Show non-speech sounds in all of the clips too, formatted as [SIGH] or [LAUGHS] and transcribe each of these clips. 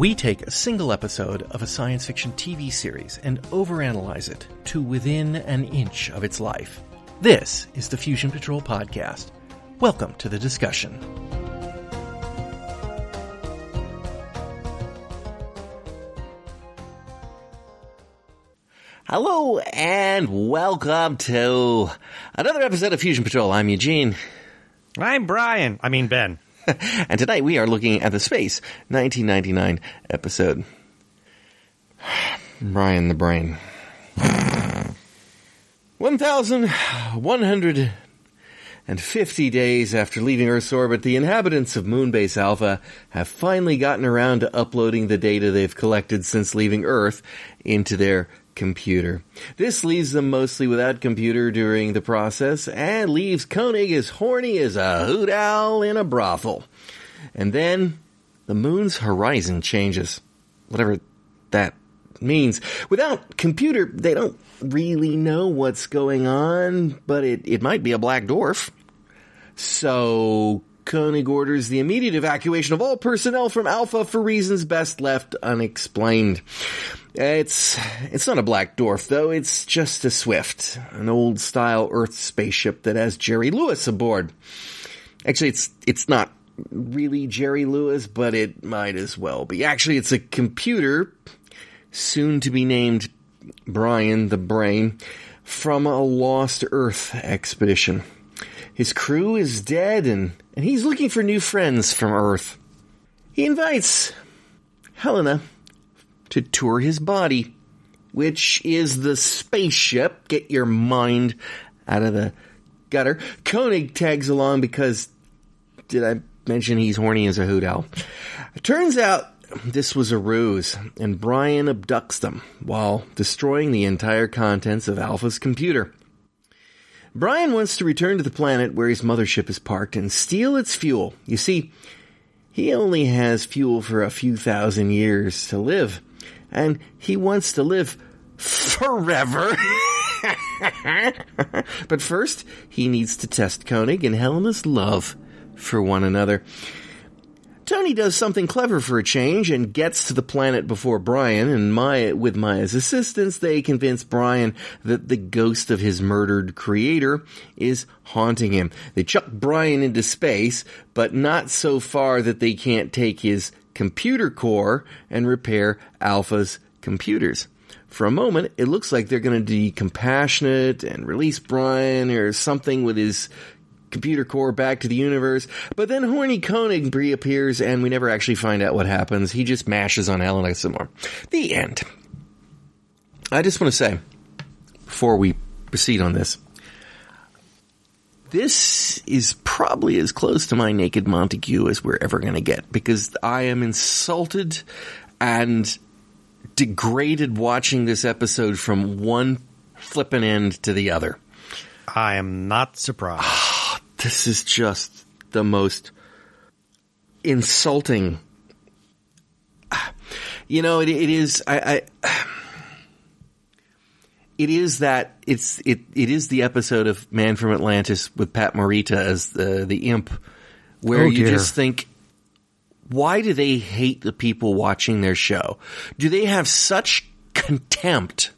We take a single episode of a science fiction TV series and overanalyze it to within an inch of its life. This is the Fusion Patrol Podcast. Welcome to the discussion. Hello and welcome to another episode of Fusion Patrol. I'm Eugene. I'm Brian. I mean Ben. [LAUGHS] and tonight we are looking at the Space 1999 episode. [SIGHS] Brian the Brain. [SIGHS] 1,150 days after leaving Earth's orbit, the inhabitants of Moonbase Alpha have finally gotten around to uploading the data they've collected since leaving Earth into their computer. This leaves them mostly without computer during the process and leaves Koenig as horny as a hoot owl in a brothel. And then the moon's horizon changes. Whatever that means. Without computer, they don't really know what's going on, but it, it might be a black dwarf. So Koenig orders the immediate evacuation of all personnel from Alpha for reasons best left unexplained. It's it's not a black dwarf though. It's just a Swift, an old style Earth spaceship that has Jerry Lewis aboard. Actually, it's it's not really Jerry Lewis, but it might as well be. Actually, it's a computer, soon to be named Brian the Brain, from a lost Earth expedition. His crew is dead, and and he's looking for new friends from Earth. He invites Helena to tour his body, which is the spaceship. Get your mind out of the gutter. Koenig tags along because, did I mention he's horny as a hoot owl? It turns out this was a ruse, and Brian abducts them while destroying the entire contents of Alpha's computer. Brian wants to return to the planet where his mothership is parked and steal its fuel. You see, he only has fuel for a few thousand years to live and he wants to live forever. [LAUGHS] but first, he needs to test Koenig and Helena's love for one another. Tony does something clever for a change and gets to the planet before Brian, and Maya, with Maya's assistance, they convince Brian that the ghost of his murdered creator is haunting him. They chuck Brian into space, but not so far that they can't take his computer core and repair Alpha's computers. For a moment, it looks like they're going to be compassionate and release Brian or something with his computer core back to the universe. But then horny Koenig reappears and we never actually find out what happens. He just mashes on Helena some more. The end. I just want to say, before we proceed on this, this is probably as close to my naked Montague as we're ever going to get because I am insulted and degraded watching this episode from one flipping end to the other. I am not surprised. This is just the most insulting. You know, it, it is. I, I [SIGHS] it is that it's it it is the episode of Man from Atlantis with Pat Morita as the the imp, where Oh, you dear. just think, why do they hate the people watching their show? Do they have such contempt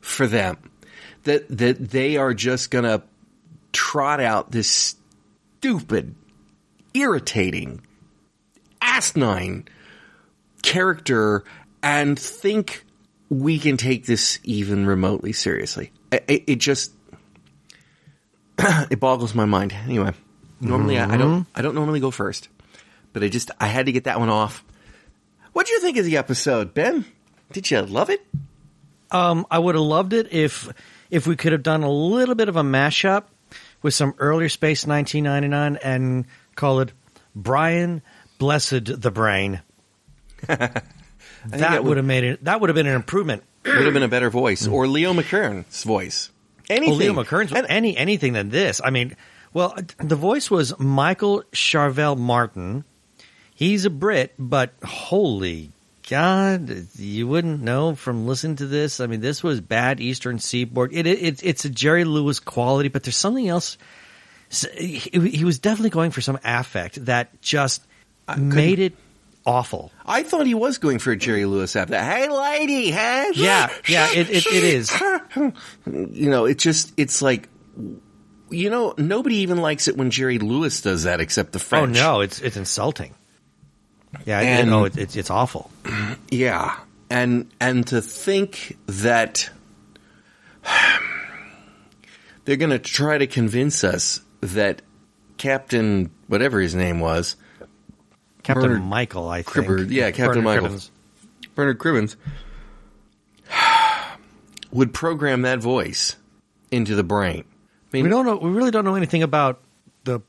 for them that that they are just gonna trot out this stupid, irritating, asinine character and think we can take this even remotely seriously. It, it, it just [CLEARS THROAT] it boggles my mind. Anyway, normally I, I don't I don't normally go first, but I just I had to get that one off. What do you think of the episode, Ben? Did you love it? Um, I would have loved it if if we could have done a little bit of a mashup with some earlier Space 1999 and call it Brian Blessed the Brain. [LAUGHS] that That would- have made it. That would have been an improvement. Would have been a better voice, or Leo McKern's voice. Anything. Leo McKern's And- any anything than this. I mean, well, the voice was Michael Sharvell Martin. He's a Brit, but holy God, you wouldn't know from listening to this. I mean, this was bad Eastern Seaboard. It, it, it's a Jerry Lewis quality, but there's something else. He, he was definitely going for some affect that just made it awful. I thought he was going for a Jerry Lewis that. Hey, lady, hey. Yeah, yeah, [LAUGHS] it, it, it is. [LAUGHS] You know, it just, it's like, you know, nobody even likes it when Jerry Lewis does that except the oh, French. Oh no, it's it's insulting. Yeah, I And- know it, it's it's awful. [CLEARS THROAT] Yeah. And, and to think that [SIGHS] they're going to try to convince us that Captain, whatever his name was, Captain Bernard Michael, I think. Cribbard, yeah, Captain Bernard Michael. Cribbins. Bernard Cribbins, [SIGHS] would program that voice into the brain. I mean, We don't know. We really don't know anything about the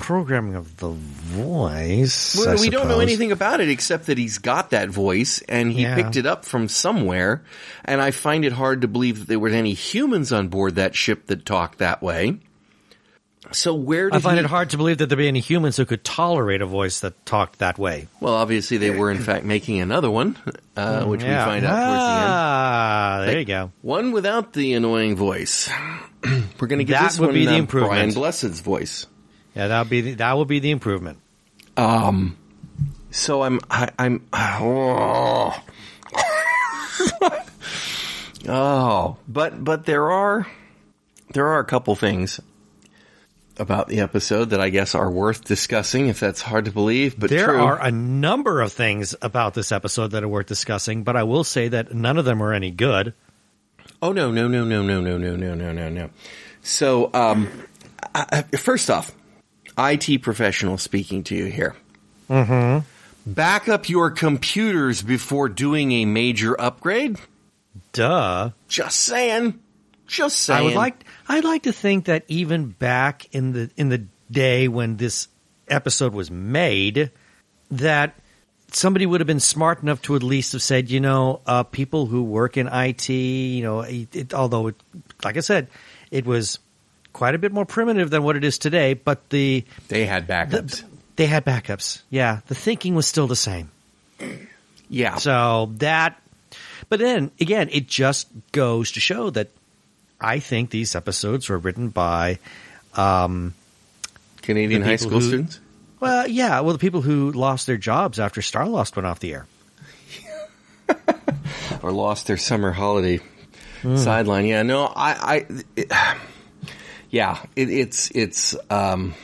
programming of the voice. Well, we don't know anything about it except that he's got that voice and he Yeah. picked it up from somewhere. And I find it hard to believe that there were any humans on board that ship that talked that way. So where did I find he- it hard to believe that there'd be any humans who could tolerate a voice that talked that way. Well, obviously they were in fact making another one, uh, which Yeah. we find out towards the end. Ah, there you go. One without the annoying voice. [CLEARS THROAT] We're going to get That this would one be the uh, improvement. Brian Blessed's voice. Yeah, that would be the, that would be the improvement. Um, so I'm, I, I'm, oh. [LAUGHS] oh, but, but there are, there are a couple things about the episode that I guess are worth discussing, if that's hard to believe, but There true. are a number of things about this episode that are worth discussing, but I will say that none of them are any good. Oh no, no, no, no, no, no, no, no, no, no, no. So, um, I, I- first off, IT professional speaking to you here. Mm-hmm. Back up your computers before doing a major upgrade. Duh. Just saying. Just saying. I would like I'd like to think that even back in the in the day when this episode was made, that somebody would have been smart enough to at least have said, you know, uh, people who work in IT, you know, it, it, although, it, like I said, it was quite a bit more primitive than what it is today, but the, They had the backups. they had backups. Yeah, the thinking was still the same. yeah. So that, but then again, it just goes to show that I think these episodes were written by, um, Canadian high school who- students. well, yeah, well, the people who lost their jobs after Starlost went off the air. [LAUGHS] or lost their summer holiday Hmm. sideline. Yeah, no, I, I it, yeah, it, it's it's um,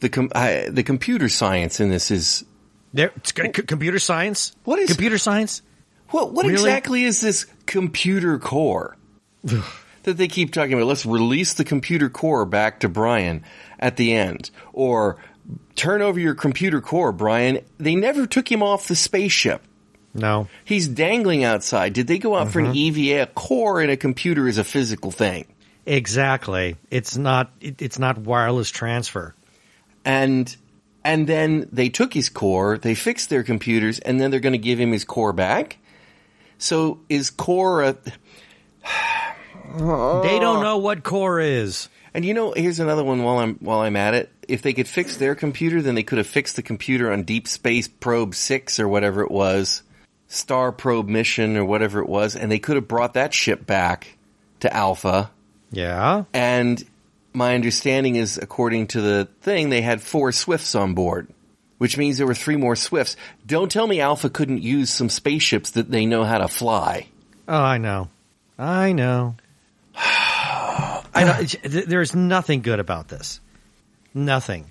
the com- I, the computer science in this is There, it's c- c- computer science. What is- computer science? what what Really? exactly is this computer core [SIGHS] that they keep talking about? Let's release the computer core back to Brian at the end, or turn over your computer core, Brian. They never took him off the spaceship. No, He's dangling outside. Did they go out for Mm-hmm. an EVA? A core in a computer is a physical thing. Exactly. It's not. It, it's not wireless transfer. And and then they took his core, they fixed their computers, and then they're going to give him his core back. So is core a [SIGHS] They don't know what core is. And you know, here's another one while I'm while I'm at it. If they could fix their computer, then they could have fixed the computer on Deep Space Probe 6 or whatever it was, Star Probe mission or whatever it was, and they could have brought that ship back to Alpha. Yeah. And my understanding is, according to the thing, they had four Swifts on board, which means there were three more Swifts. Don't tell me Alpha couldn't use some spaceships that they know how to fly. Oh, I know. I know. [SIGHS] I know. There's nothing good about this. Nothing.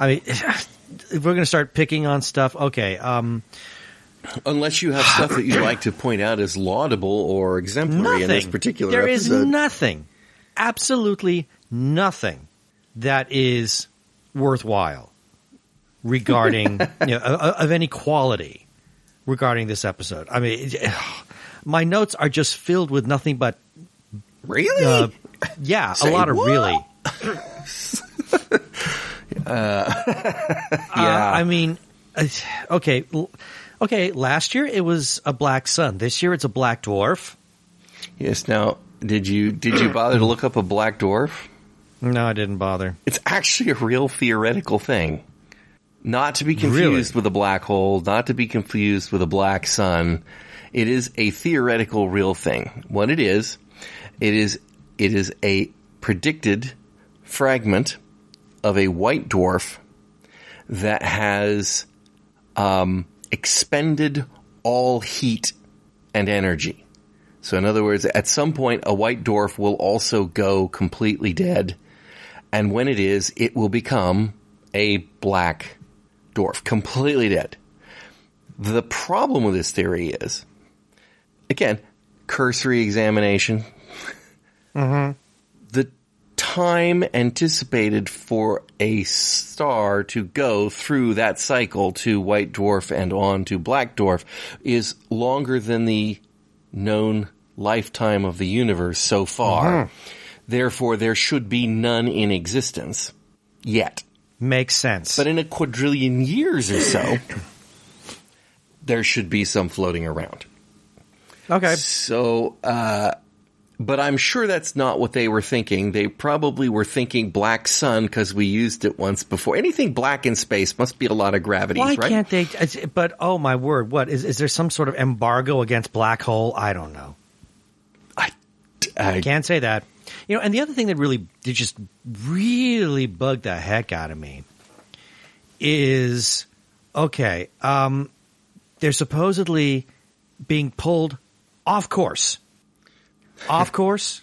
I mean, [SIGHS] if we're going to start picking on stuff, okay. Um, Unless you have stuff that you'd like to point out as laudable or exemplary nothing. in this particular There is episode. nothing, absolutely nothing that is worthwhile regarding [LAUGHS] you know, of, of any quality regarding this episode. I mean, [SIGHS] my notes are just filled with nothing but really? uh, yeah, Say a lot of what? really. [LAUGHS] [LAUGHS] yeah. Uh, I mean, uh, [SIGHS] okay, okay. Last year it was a black sun. This year it's a black dwarf. yes. Now, did you did you bother to look up a black dwarf? No, I didn't bother. It's actually a real theoretical thing. Not to be confused Really? with a black hole, not to be confused with a black sun. It is a theoretical real thing. What it is, it is it is a predicted fragment of a white dwarf that has um, expended all heat and energy. So, in other words, at some point, a white dwarf will also go completely dead. And when it is, it will become a black dwarf, completely dead. The problem with this theory is, again, cursory examination. The time anticipated for a star to go through that cycle to white dwarf and on to black dwarf is longer than the known lifetime of the universe so far. Therefore, there should be none in existence yet. Makes sense. But in a quadrillion years or so, [COUGHS] there should be some floating around. okay. So, uh, but I'm sure that's not what they were thinking. They probably were thinking black sun because we used it once before. Anything black in space must be a lot of gravity, Why right? can't they? But oh my word, what is? Is there some sort of embargo against black hole? I don't know. I, I, Can't say that. You know, and the other thing that really did just really bugged the heck out of me is okay. Um, they're supposedly being pulled off course. Off course.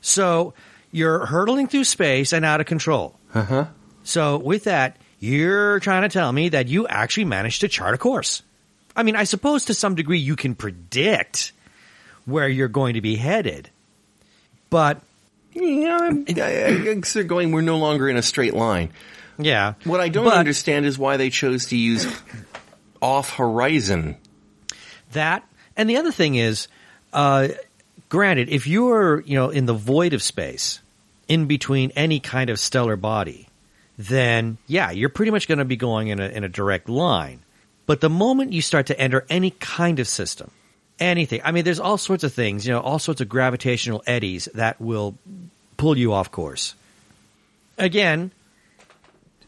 So you're hurtling through space and out of control. uh huh. So with that, you're trying to tell me that you actually managed to chart a course. I mean, I suppose to some degree you can predict where you're going to be headed. But Yeah, I'm- [CLEARS THROAT] I, I they're going. We're no longer in a straight line. yeah. What I don't But understand is why they chose to use off horizon. that and the other thing is uh granted if you're, you know, in the void of space in between any kind of stellar body, then yeah, you're pretty much going to be going in a in a direct line. But the moment you start to enter any kind of system, anything, I mean, there's all sorts of things, you know, all sorts of gravitational eddies that will pull you off course. Again,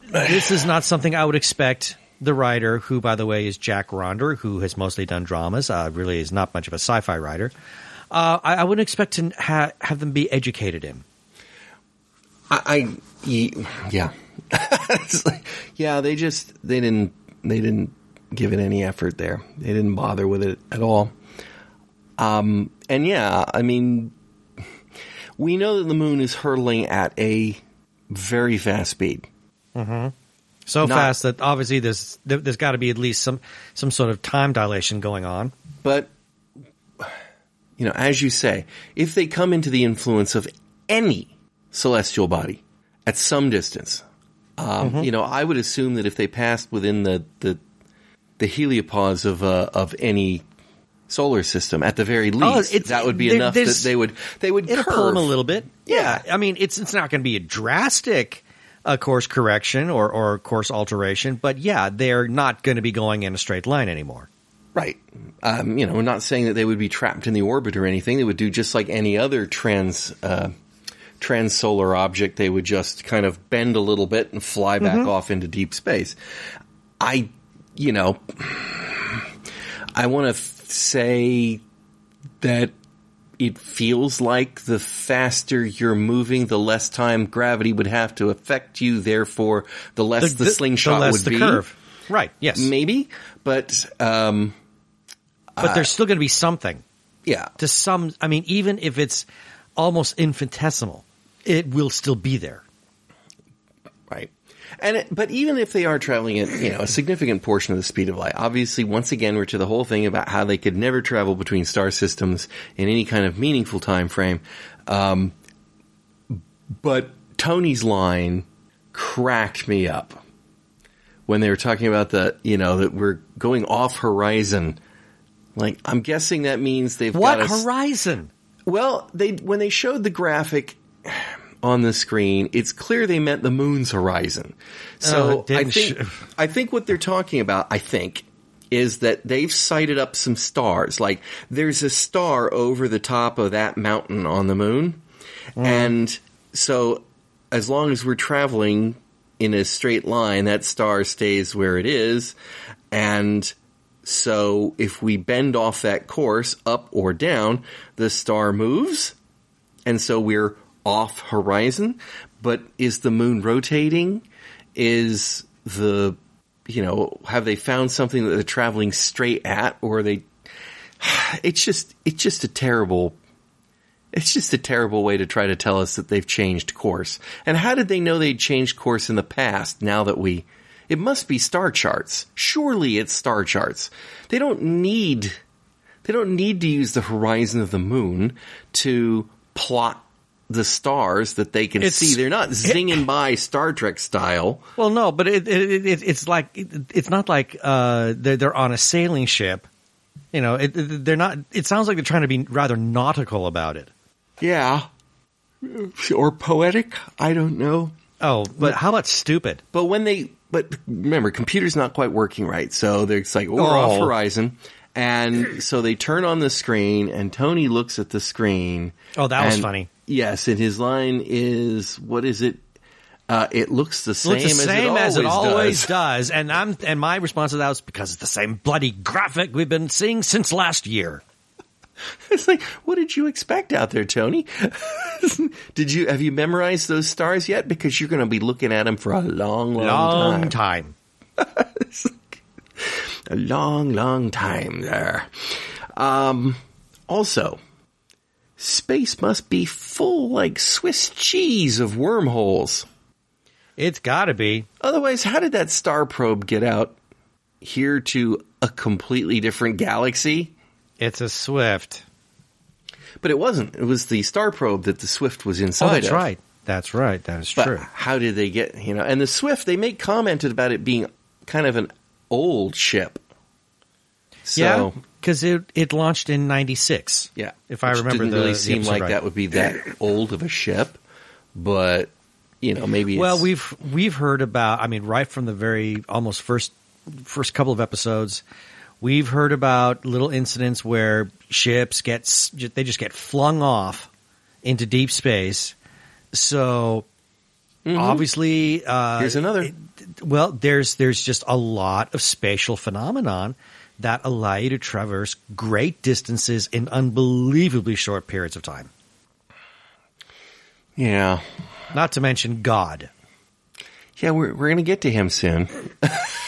this is not something I would expect the writer, who, by the way, is Jack Ronder, who has mostly done dramas, uh, really is not much of a sci-fi writer. Uh, I, I wouldn't expect to ha- have them be educated in. I, I yeah, [LAUGHS] It's like- yeah. They just they didn't they didn't give it any effort there. They didn't bother with it at all. Um, and yeah, I mean, we know that the moon is hurtling at a very fast speed. So Not- fast that obviously there's there's got to be at least some some sort of time dilation going on. But, you know, as you say, if they come into the influence of any celestial body at some distance, um, you know, I would assume that if they passed within the, the, the heliopause of, uh, of any solar system, at the very least, it's- that would be there- enough that they would, they would It'll curve. pull them a little bit. Yeah. I mean, it's it's not going to be a drastic uh, course correction or or course alteration, but yeah, they're not going to be going in a straight line anymore. Right. Um, you know, we're not saying that they would be trapped in the orbit or anything. They would do just like any other trans uh, transsolar object. They would just kind of bend a little bit and fly back off into deep space. I, you know, I want to f- say that it feels like the faster you're moving, the less time gravity would have to affect you. Therefore, the less the, slingshot the less would the be. curve. Right. Yes. Maybe, but um, but there's still going to be something yeah, to some. I mean, even if it's almost infinitesimal, it will still be there. right. And it, but even if they are traveling at you know a significant portion of the speed of light, obviously, once again, we're to the whole thing about how they could never travel between star systems in any kind of meaningful time frame. Um, but Tony's line cracked me up when they were talking about the you know that we're going off horizon. Like I'm guessing that means they've What got horizon? Well, they when they showed the graphic [SIGHS] on the screen, it's clear they meant the moon's horizon. Oh, So I think sh- [LAUGHS] I think what they're talking about, I think, is that they've sighted up some stars. Like there's a star over the top of that mountain on the moon, Mm. and so as long as we're traveling in a straight line, that star stays where it is, and so if we bend off that course up or down, the star moves. And so we're off horizon. But is the moon rotating? Is the you know, have they found something that they're traveling straight at, or are they? [SIGHS] It's just, it's just a terrible. It's just a terrible way to try to tell us that they've changed course. And how did they know they'd changed course in the past? Now that we, it must be star charts. Surely it's star charts. They don't need, they don't need to use the horizon of the moon to plot the stars that they can It's- see. They're not [LAUGHS] zinging by Star Trek style. Well, no, but it, it, it it's like it, it's not like uh, they're they're on a sailing ship. You know, it, it- they're not. It sounds like they're trying to be rather nautical about it. Yeah. Or poetic. I don't know. Oh, but how about stupid? But when they, but remember, computer's not quite working right. So they're it's like, oh, we're Oh. off horizon. And so they turn on the screen and Tony looks at the screen. Oh, that was funny. Yes. And his line is, what is it? Uh, it looks the same, Looks the same as, it always, does. does. and I'm and my response to that was because it's the same bloody graphic we've been seeing since last year. [LAUGHS] It's like, what did you expect out there, Tony? [LAUGHS] did you, have you memorized those stars yet? Because you're going to be looking at them for a long, long, Long time. time. [LAUGHS] a long, long time there. Um, also, space must be full like Swiss cheese of wormholes. It's got to be. Otherwise, how did that star probe get out here to a completely different galaxy? It's a Swift. But it wasn't. It was the star probe that the Swift was inside. Oh, that's of. right. That's right. That is But true. how did they get, you know, and the Swift, they make commented about it being kind of an old ship. So, yeah, because it it launched in '96. Yeah, If I remember didn't the- really seem like right. that would be that old of a ship, but you know, maybe. Well, it's, we've we've heard about. I mean, right from the very almost first first couple of episodes, we've heard about little incidents where ships get they just get flung off into deep space. So obviously, uh, Mm-hmm. Here's another. it- well, there's there's just a lot of spatial phenomenon that allow you to traverse great distances in unbelievably short periods of time. yeah, Not to mention God. yeah, we're we're gonna get to him soon.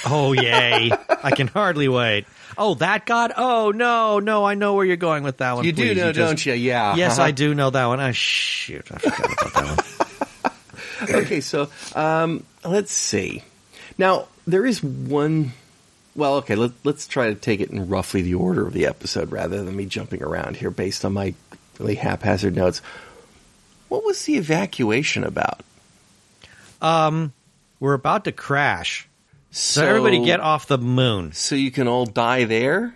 Oh yay! [LAUGHS] I can hardly wait. Oh, that God? Oh no, no! I know where you're going with that one. You do Please, know, just- don't you? Yeah. Yes, uh-huh. I do know that one. Oh shoot! I forgot about that one. [LAUGHS] okay, so um, let's see. Now there is one. Well, okay, let, let's try to take it in roughly the order of the episode rather than me jumping around here based on my really haphazard notes. What was the evacuation about? Um, we're about to crash, so, everybody get off the moon. So you can all die there.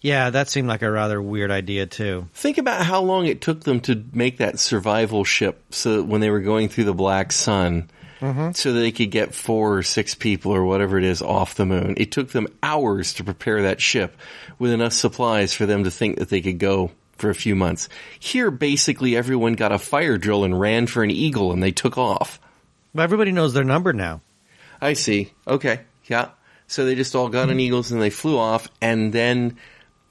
Yeah, that seemed like a rather weird idea too. Think about how long it took them to make that survival ship so that when they were going through the black sun mm-hmm. so they could get four or six people or whatever it is off the moon. It took them hours to prepare that ship with enough supplies for them to think that they could go for a few months. Here, basically, everyone got a fire drill and ran for an eagle and they took off. But everybody knows their number now. I see. Okay. Yeah. So they just all got on eagles and they flew off. And then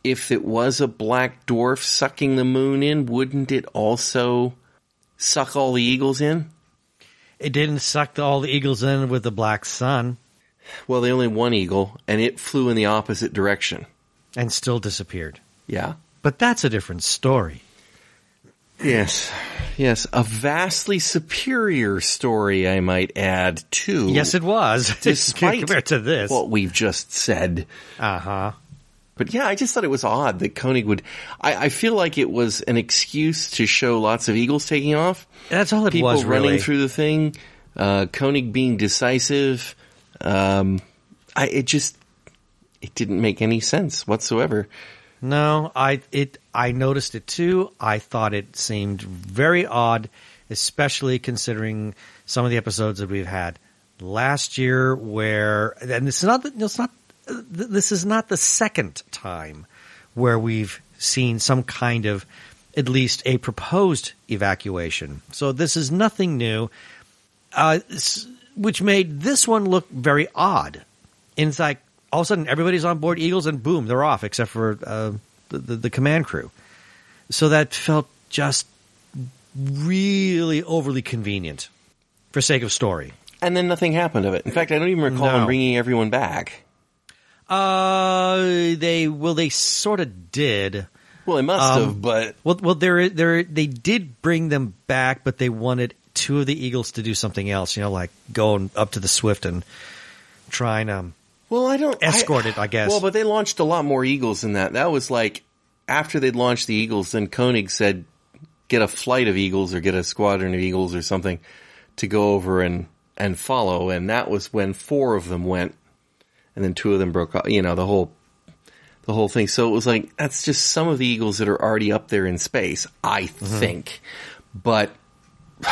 if it was a black dwarf sucking the moon in, wouldn't it also suck all the eagles in? It didn't suck all the eagles in with the black sun Well, they only one eagle and it flew in the opposite direction. and still disappeared. Yeah. But that's a different story. Yes. Yes. A vastly superior story, I might add, too. Yes, it was. [LAUGHS] Despite compared to this. what we've just said. Uh huh. But yeah, I just thought it was odd that Koenig would. I, I feel like it was an excuse to show lots of eagles taking off, That's all it people was. running really. through the thing, uh, Koenig being decisive. Um, I it just it didn't make any sense whatsoever. No, I it I noticed it too. I thought it seemed very odd, especially considering some of the episodes that we've had last year, where and it's not it's not this is not the second time where we've seen some kind of at least a proposed evacuation. So this is nothing new, uh, which made this one look very odd. And it's like all of a sudden everybody's on board Eagles and boom, they're off except for uh, the, the the command crew. So that felt just really overly convenient for sake of story. and then nothing happened of it. In fact, I don't even recall No. them bringing everyone back. Uh, they well, they sort of did. Well, they must Um, have, but Well, well, there, there, they did bring them back, but they wanted two of the Eagles to do something else. You know, like going up to the Swift and trying um well, I don't escort it. I guess. Well, but they launched a lot more Eagles than that. That was like after they'd launched the Eagles, then Koenig said, "Get a flight of Eagles or get a squadron of Eagles or something to go over and and follow." And that was when four of them went, and then two of them broke off. You know, the whole the whole thing. So it was like that's just some of the Eagles that are already up there in space. I Mm-hmm. think, but [SIGHS]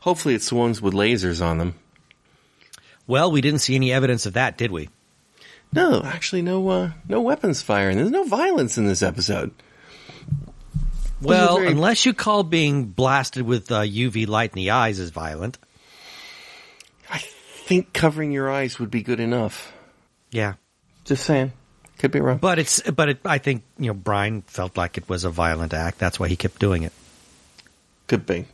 hopefully it's the ones with lasers on them. Well, we didn't see any evidence of that, did we? No, actually, no, uh, no weapons firing. There's no violence in this episode. Well, very- unless you call being blasted with uh, UV light in the eyes as violent. I think covering your eyes would be good enough. Yeah, Just saying. Could be wrong. but it's but it, I think you know Brian felt like it was a violent act. That's why he kept doing it. Could be.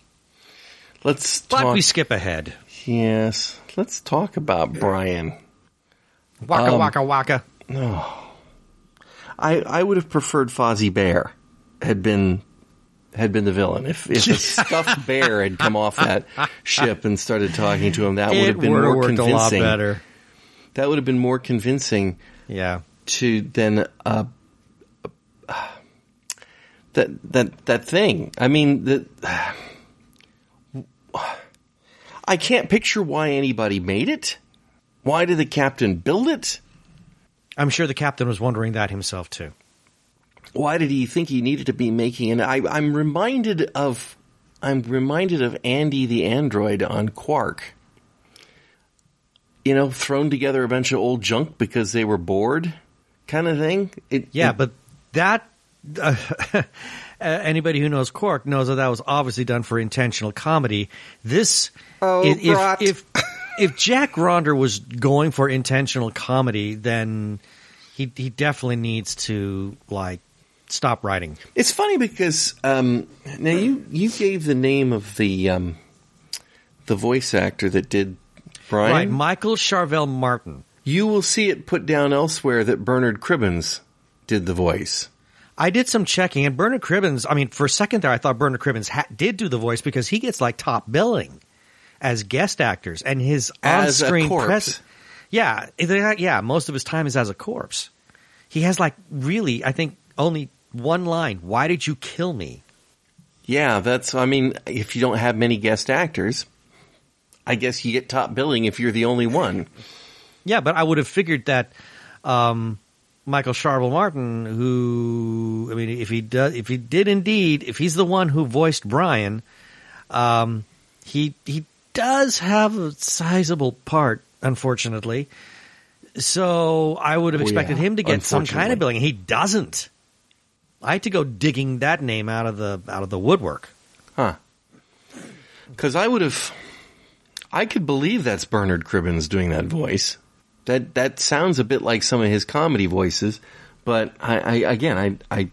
Let's But talk. we skip ahead. Yes. Let's talk about Brian. Waka Um, waka waka. No. I, I would have preferred Fozzie Bear had been had been the villain. If if a [LAUGHS] scuffed bear had come off that ship and started talking to him, that would have been more worked a lot convincing. better. That would have been more convincing Yeah. to then uh, that that that thing. I mean, the, I can't picture why anybody made it. Why did the captain build it? I'm sure the captain was wondering that himself too. Why did he think he needed to be making? And I, I'm reminded of I'm reminded of Andy the android on Quark. You know, thrown together a bunch of old junk because they were bored, kind of thing. It, Yeah, it- but that uh, [LAUGHS] anybody who knows Quark knows that that was obviously done for intentional comedy. This, Oh, if, if, if if Jack Ronder was going for intentional comedy, then he he definitely needs to like stop writing. It's funny because um, now you you gave the name of the um, the voice actor that did Brian. Right, Michael Sharvell Martin. You will see it put down elsewhere that Bernard Cribbins did the voice. I did some checking, and Bernard Cribbins. I mean, for a second there, I thought Bernard Cribbins ha- did do the voice because he gets like top billing as guest actors, and his As on-screen presence. Yeah, yeah. Most of his time is as a corpse. He has like really, I think, only one line. Why did you kill me? Yeah, that's. I mean, if you don't have many guest actors, I guess you get top billing if you're the only one. Yeah, but I would have figured that um, Michael Sharvell Martin, who I mean, if he does, if he did indeed, if he's the one who voiced Brian, um, he he does have a sizable part, unfortunately. So I would have Oh, expected yeah, him to get some kind of billing. He doesn't. I had to go digging that name out of the out of the woodwork. Huh. Because I would have. I could believe that's Bernard Cribbins doing that voice. That that sounds a bit like some of his comedy voices, but I, I again I I.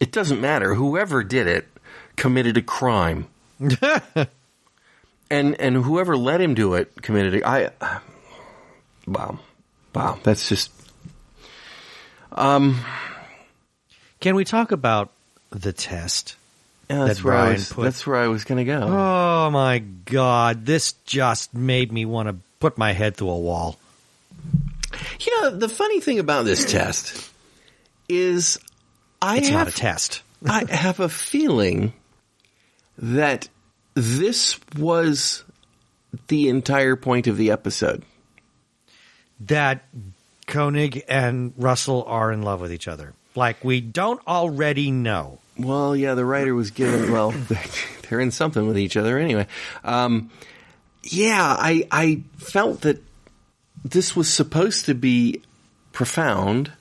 It doesn't matter. Whoever did it committed a crime, [LAUGHS] and and whoever let him do it committed. A, I. Wow, wow. That's just Um, Can we talk about the test? yeah, that's That where I Brian was. put- That's where I was going to go. Oh my god, this just made me want to put my head through a wall. You know, the funny thing about this test is I It's have not a test. I have a feeling that this was the entire point of the episode. That Koenig and Russell are in love with each other. Like we don't already know. Well, yeah, the writer was given. Well, [COUGHS] they're in something with each other anyway. Um, yeah, I I felt that this was supposed to be profound.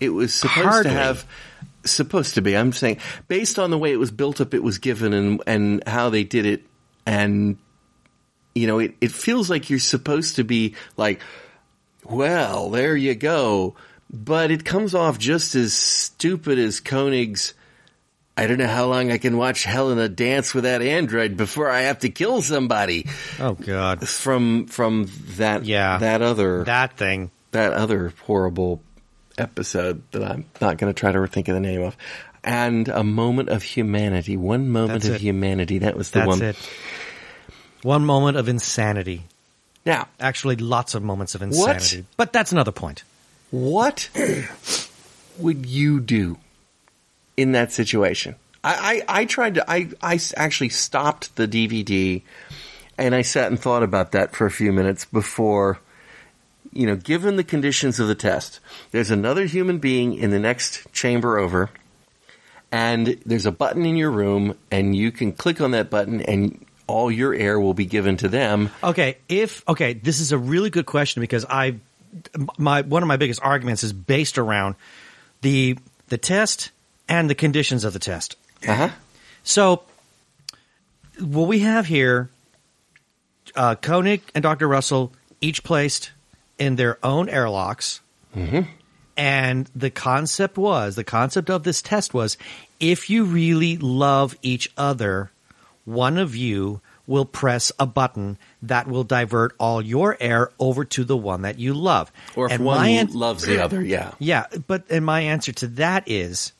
It was supposed Hardly. to have supposed to be. I'm saying based on the way it was built up, it was given, and and how they did it, and you know, it it feels like you're supposed to be like, well, there you go, but it comes off just as stupid as Koenig's I don't know how long I can watch Helena dance with that android before I have to kill somebody. Oh God, From from that Yeah. that other that thing. that other horrible episode that I'm not going to try to think of the name of. And a moment of humanity, one moment That's of it. humanity. That was the That's one. it. One moment of insanity. Now, Actually, lots of moments of insanity. But that's another point. what [CLEARS THROAT] would you do in that situation? I, I, I tried to, I actually stopped the DVD and I sat and thought about that for a few minutes before, you know, given the conditions of the test, there's another human being in the next chamber over and there's a button in your room and you can click on that button and all your air will be given to them. Okay, if okay, this is a really good question because I my one of my biggest arguments is based around the the test and the conditions of the test. Uh-huh. So what we have here, uh, Koenig and Dr. Russell each placed in their own airlocks. And the concept was, the concept of this test was, if you really love each other, one of you will press a button that will divert all your air over to the one that you love. Or if and one an- loves the other, yeah. yeah, but and my answer to that is,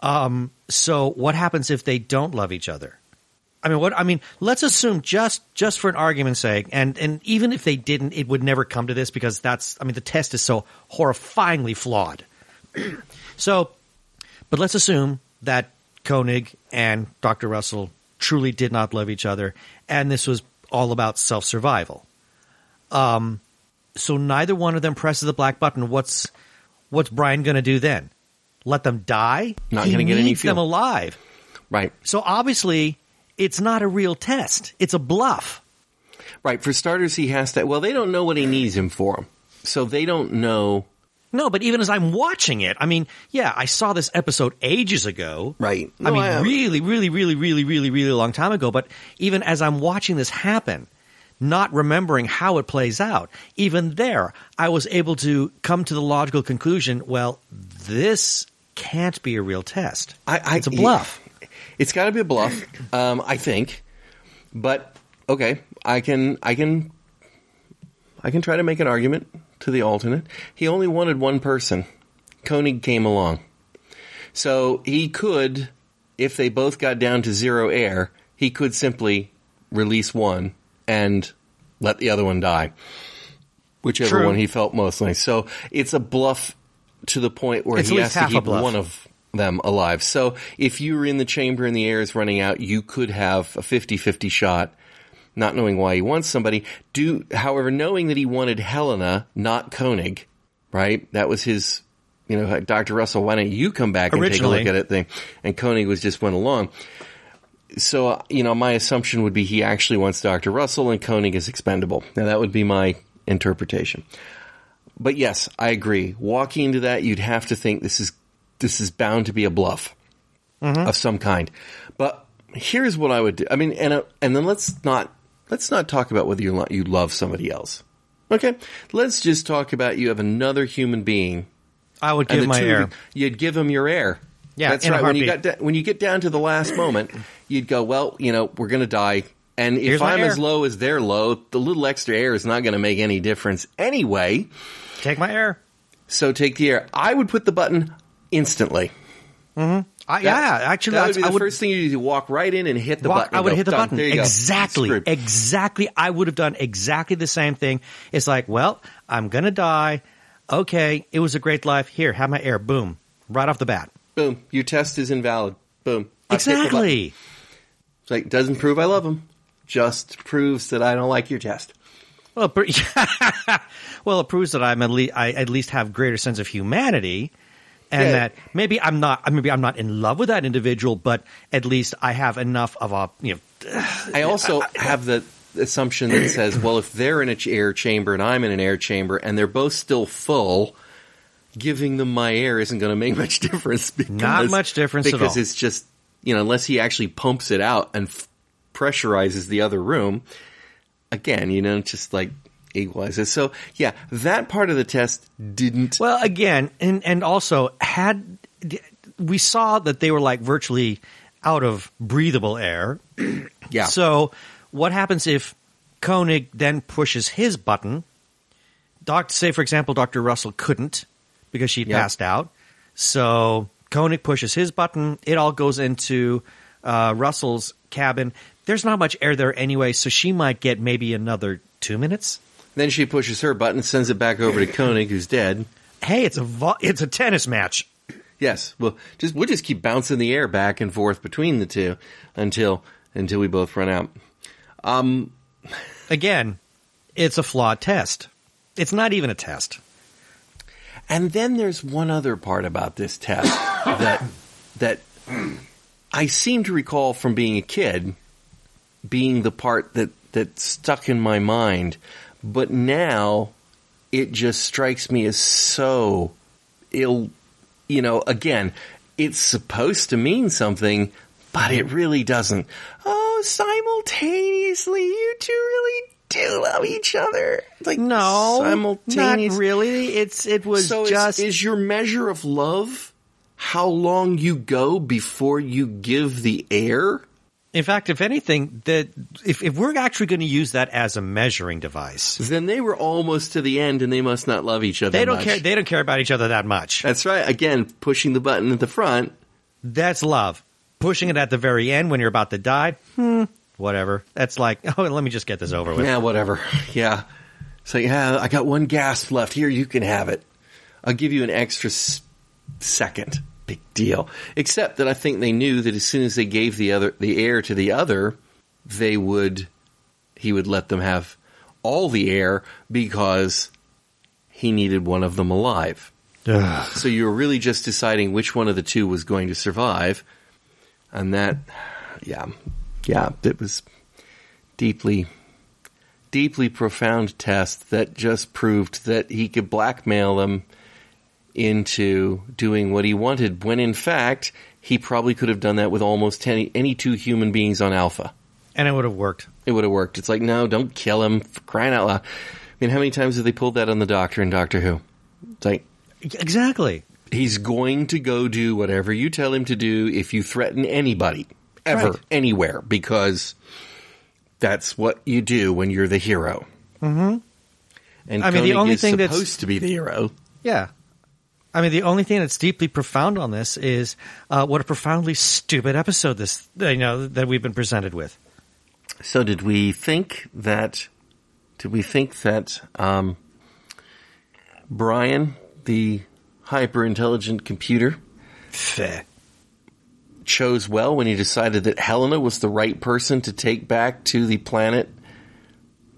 um, so what happens if they don't love each other? I mean, what I mean, let's assume just just for an argument's sake, and and even if they didn't, it would never come to this because that's I mean the test is so horrifyingly flawed. [CLEARS THROAT] so, but let's assume that Koenig and Dr. Russell truly did not love each other, and this was all about self survival. Um, so neither one of them presses the black button. What's what's Brian going to do then? Let them die? Not gonna get any needs them alive. Right. So obviously, it's not a real test. It's a bluff. Right. For starters, he has to. Well, they don't know what he needs him for, so they don't know. No, but even as I'm watching it, I mean, yeah, I saw this episode ages ago. Right. I mean, I- really, really, really, really, really, really long time ago. But even as I'm watching this happen, not remembering how it plays out, even there, I was able to come to the logical conclusion, well, this can't be a real test. I, I, it's a bluff. It's got to be a bluff, [CLEARS THROAT] um, I think. But okay, I can, I can, I can try to make an argument to the alternate. He only wanted one person. Koenig came along, so he could, if they both got down to zero air, he could simply release one and let the other one die, whichever True. one he felt most like. So it's a bluff to the point where It's he has to keep bluff. one of them alive. So if you were in the chamber and the air is running out, you could have a 50-50 shot, not knowing why he wants somebody. Do, however, knowing that he wanted Helena, not Koenig, right? That was his, you know, Dr. Russell, why don't you come back and take a look at it thing? And Koenig was just went along. So, uh, you know, my assumption would be he actually wants Dr. Russell and Koenig is expendable. Now that would be my interpretation. But yes, I agree. Walking into that, you'd have to think this is this is bound to be a bluff of some kind. But here's what I would do. I mean, and uh, and then let's not let's not talk about whether you lo- you love somebody else. Okay, let's just talk about you have another human being. I would give my air. you- you'd give them your air. Yeah, that's right. When you got da- when you get down to the last moment, you'd go, well, you know, we're going to die. And if Here's I'm as low as they're low, the little extra air is not going to make any difference anyway. Take my air. So take the air. I would put the button instantly. Mm-hmm. I, yeah, actually, that would be the I would first thing you do. Walk right in and hit the walk- button. I would go, hit the done. button. There you go. Exactly. Exactly. I would have done exactly the same thing. It's like, well, I'm going to die. Okay. It was a great life. Here, have my air. Boom. Right off the bat. Boom. Your test is invalid. Boom. I've hit the button. Exactly. It's like doesn't prove I love them. Just proves that I don't like your test. Well, it [LAUGHS] well, it proves that I'm at least, I at least have greater sense of humanity, and Yeah. that maybe I'm not, maybe I'm not in love with that individual, but at least I have enough of a, you know, [SIGHS] I also have the assumption that says, well, if they're in an air chamber and I'm in an air chamber and they're both still full, giving them my air isn't going to make [LAUGHS] much difference. Because, Not much difference at because it's just you know unless he actually pumps it out and f- pressurizes the other room. Again, you know, just like equalizes. So yeah, that part of the test didn't. Well, again, and and also had we saw that they were like virtually out of breathable air. [CLEARS THROAT] Yeah. So what happens if Koenig then pushes his button? Doc, say for example, Dr. Russell couldn't because she Yep. passed out. So Koenig pushes his button. It all goes into uh, Russell's cabin. There's not much air there anyway, so she might get maybe another two minutes. Then she pushes her button, sends it back over to Koenig, who's dead. Hey, it's a vo- it's a tennis match. Yes, well, just we'll just keep bouncing the air back and forth between the two until until we both run out. Um, Again, it's a flawed test. It's not even a test. and then there's one other part about this test [COUGHS] that that I seem to recall from being a kid being the part that that stuck in my mind, but now it just strikes me as so ill. You know, again, it's supposed to mean something, but it really doesn't. Oh, simultaneously, you two really do love each other. Like No, simultaneous. not really. It's it was so is- just is, your measure of love how long you go before you give the air? In fact, if anything, that if, if we're actually going to use that as a measuring device, Then they were almost to the end, and they must not love each other. they don't much. care. They don't care about each other that much. That's right. Again, pushing the button at the front. That's love. Pushing it at the very end when you're about to die, hmm, whatever. That's like, [LAUGHS] oh, let me just get this over with. Yeah, whatever. [LAUGHS] Yeah. It's like, yeah, I got one gasp left. Here, you can have it. I'll give you an extra s- second. Big deal. Except that I think they knew that as soon as they gave the other the air to the other, they would he would let them have all the air because he needed one of them alive. Ugh. So you were really just deciding which one of the two was going to survive. And that, yeah, yeah, it was deeply, deeply profound test that just proved that he could blackmail them into doing what he wanted when in fact he probably could have done that with almost any, any two human beings on Alpha. and it would have worked. It would have worked. It's like, no, don't kill him for crying out loud. I mean, how many times have they pulled that on the Doctor in Doctor Who? It's like, Exactly. He's going to go do whatever you tell him to do if you threaten anybody, ever, Right. anywhere, because that's what you do when you're the hero. Mm-hmm. And I mean, the only thing that's- supposed to be the hero. Yeah. I mean, the only thing that's deeply profound on this is uh, what a profoundly stupid episode this you know that we've been presented with. So, did we think that? Did we think that um, Brian, the hyper intelligent computer, chose well when he decided that Helena was the right person to take back to the planet,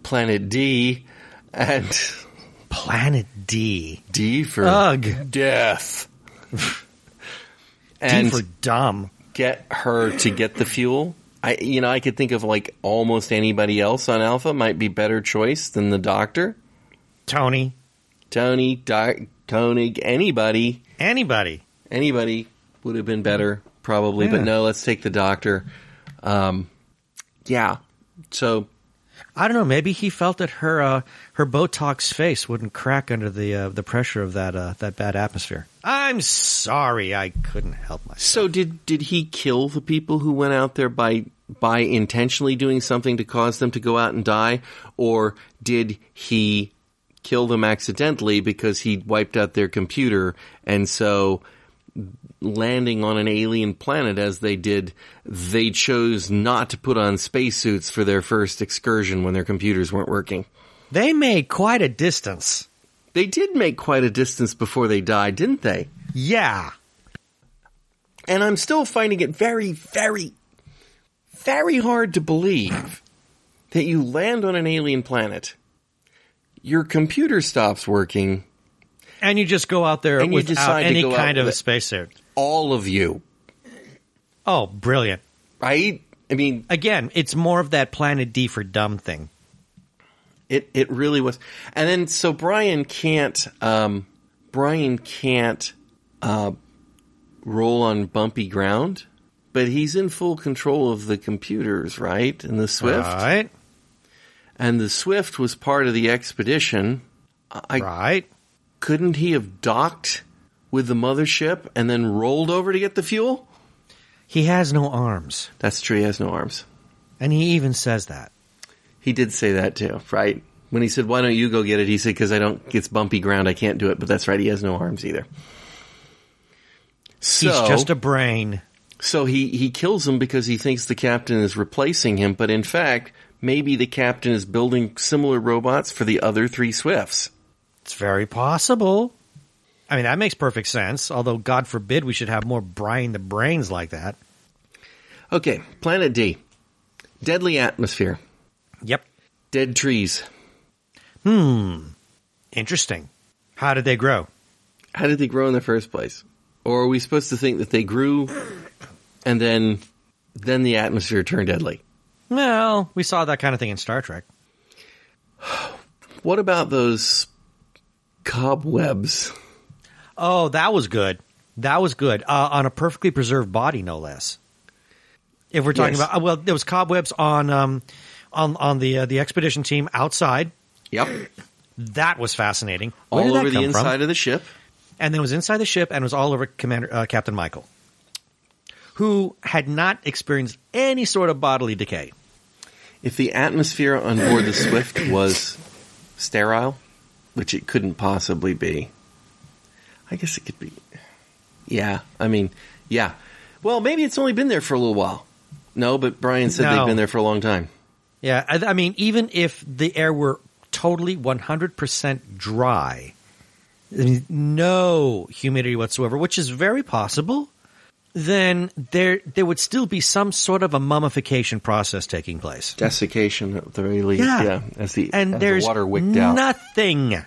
Planet D, and Planet D. D for Ugh. death, D for dumb. get her to get the fuel. I, you know, I could think of like almost anybody else on Alpha might be better choice than the Doctor, Tony. Tony, Doc, Koenig, anybody, Anybody. anybody would have been better probably. Yeah. But no, let's take the Doctor. Um, yeah. So I don't know. Maybe he felt that her uh, her Botox face wouldn't crack under the uh, the pressure of that uh, that bad atmosphere. I'm sorry, I couldn't help myself. So did did he kill the people who went out there by by intentionally doing something to cause them to go out and die, or did he kill them accidentally because he wiped out their computer and so landing on an alien planet as they did, they chose not to put on spacesuits for their first excursion when their computers weren't working. They made quite a distance. They did make quite a distance before they died, didn't they? Yeah. And I'm still finding it very, very, very hard to believe that you land on an alien planet, your computer stops working, And you just go out there And without any kind of with- spacesuit. all of you, Oh, brilliant. right? I mean, Again, it's more of that Planet D for dumb thing. it, it really was. And then, so Brian can't, um, Brian can't, uh, roll on bumpy ground, but he's in full control of the computers, right? And the Swift. Right? And the Swift was part of the expedition. I Right? Couldn't he have docked with the mothership and then rolled over to get the fuel? He has no arms. That's true. He has no arms. And he even says that. He did say that too, right? When he said, "Why don't you go get it?" He said, "Because I don't. It's bumpy ground. I can't do it." But that's right. He has no arms either. So, He's just a brain. so he he kills him because he thinks the captain is replacing him, but in fact, maybe the captain is building similar robots for the other three Swifts. It's very possible. I mean, that makes perfect sense. Although, God forbid, we should have more Brian the Brains like that. Okay, Planet D. Deadly atmosphere. Yep. Dead trees. Hmm. Interesting. How did they grow? How did they grow in the first place? Or are we supposed to think that they grew and then then the atmosphere turned deadly? Well, we saw that kind of thing in Star Trek. What about those cobwebs? Oh, that was good. That was good. Uh, on a perfectly preserved body, no less. If we're talking Yes. about, uh, well, there was cobwebs on um, on on the uh, the expedition team outside. Yep. That was fascinating. Where All over the inside from? of the ship. and then it was inside the ship and was all over Commander uh, Captain Michael, who had not experienced any sort of bodily decay. If the atmosphere on board the Swift was sterile, which it couldn't possibly be, I guess it could be. Yeah, I mean, yeah. Well, maybe it's only been there for a little while. No, but Brian said No. they've been there for a long time. Yeah, I, I mean, even if the air were totally 100% dry, no humidity whatsoever, which is very possible, then there there would still be some sort of a mummification process taking place. Desiccation at the very least. Yeah. Yeah, as the And as there's the water wicked out. nothing,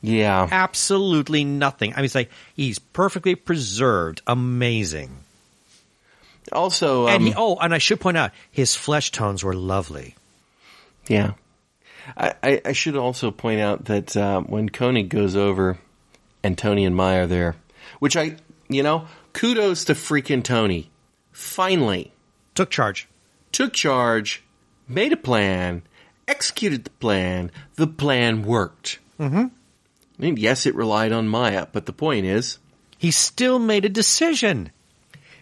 Yeah, absolutely nothing. I mean, it's like he's perfectly preserved, amazing. Also, um, and he, oh, and I should point out, his flesh tones were lovely. Yeah. I, I, I should also point out that uh, when Koenig goes over and Tony and Maya are there, which I, you know, kudos to freaking Tony. Finally Took charge. took charge, made a plan, executed the plan. The plan worked. Mm-hmm. I mean, yes, it relied on Maya, but the point is, He still made a decision.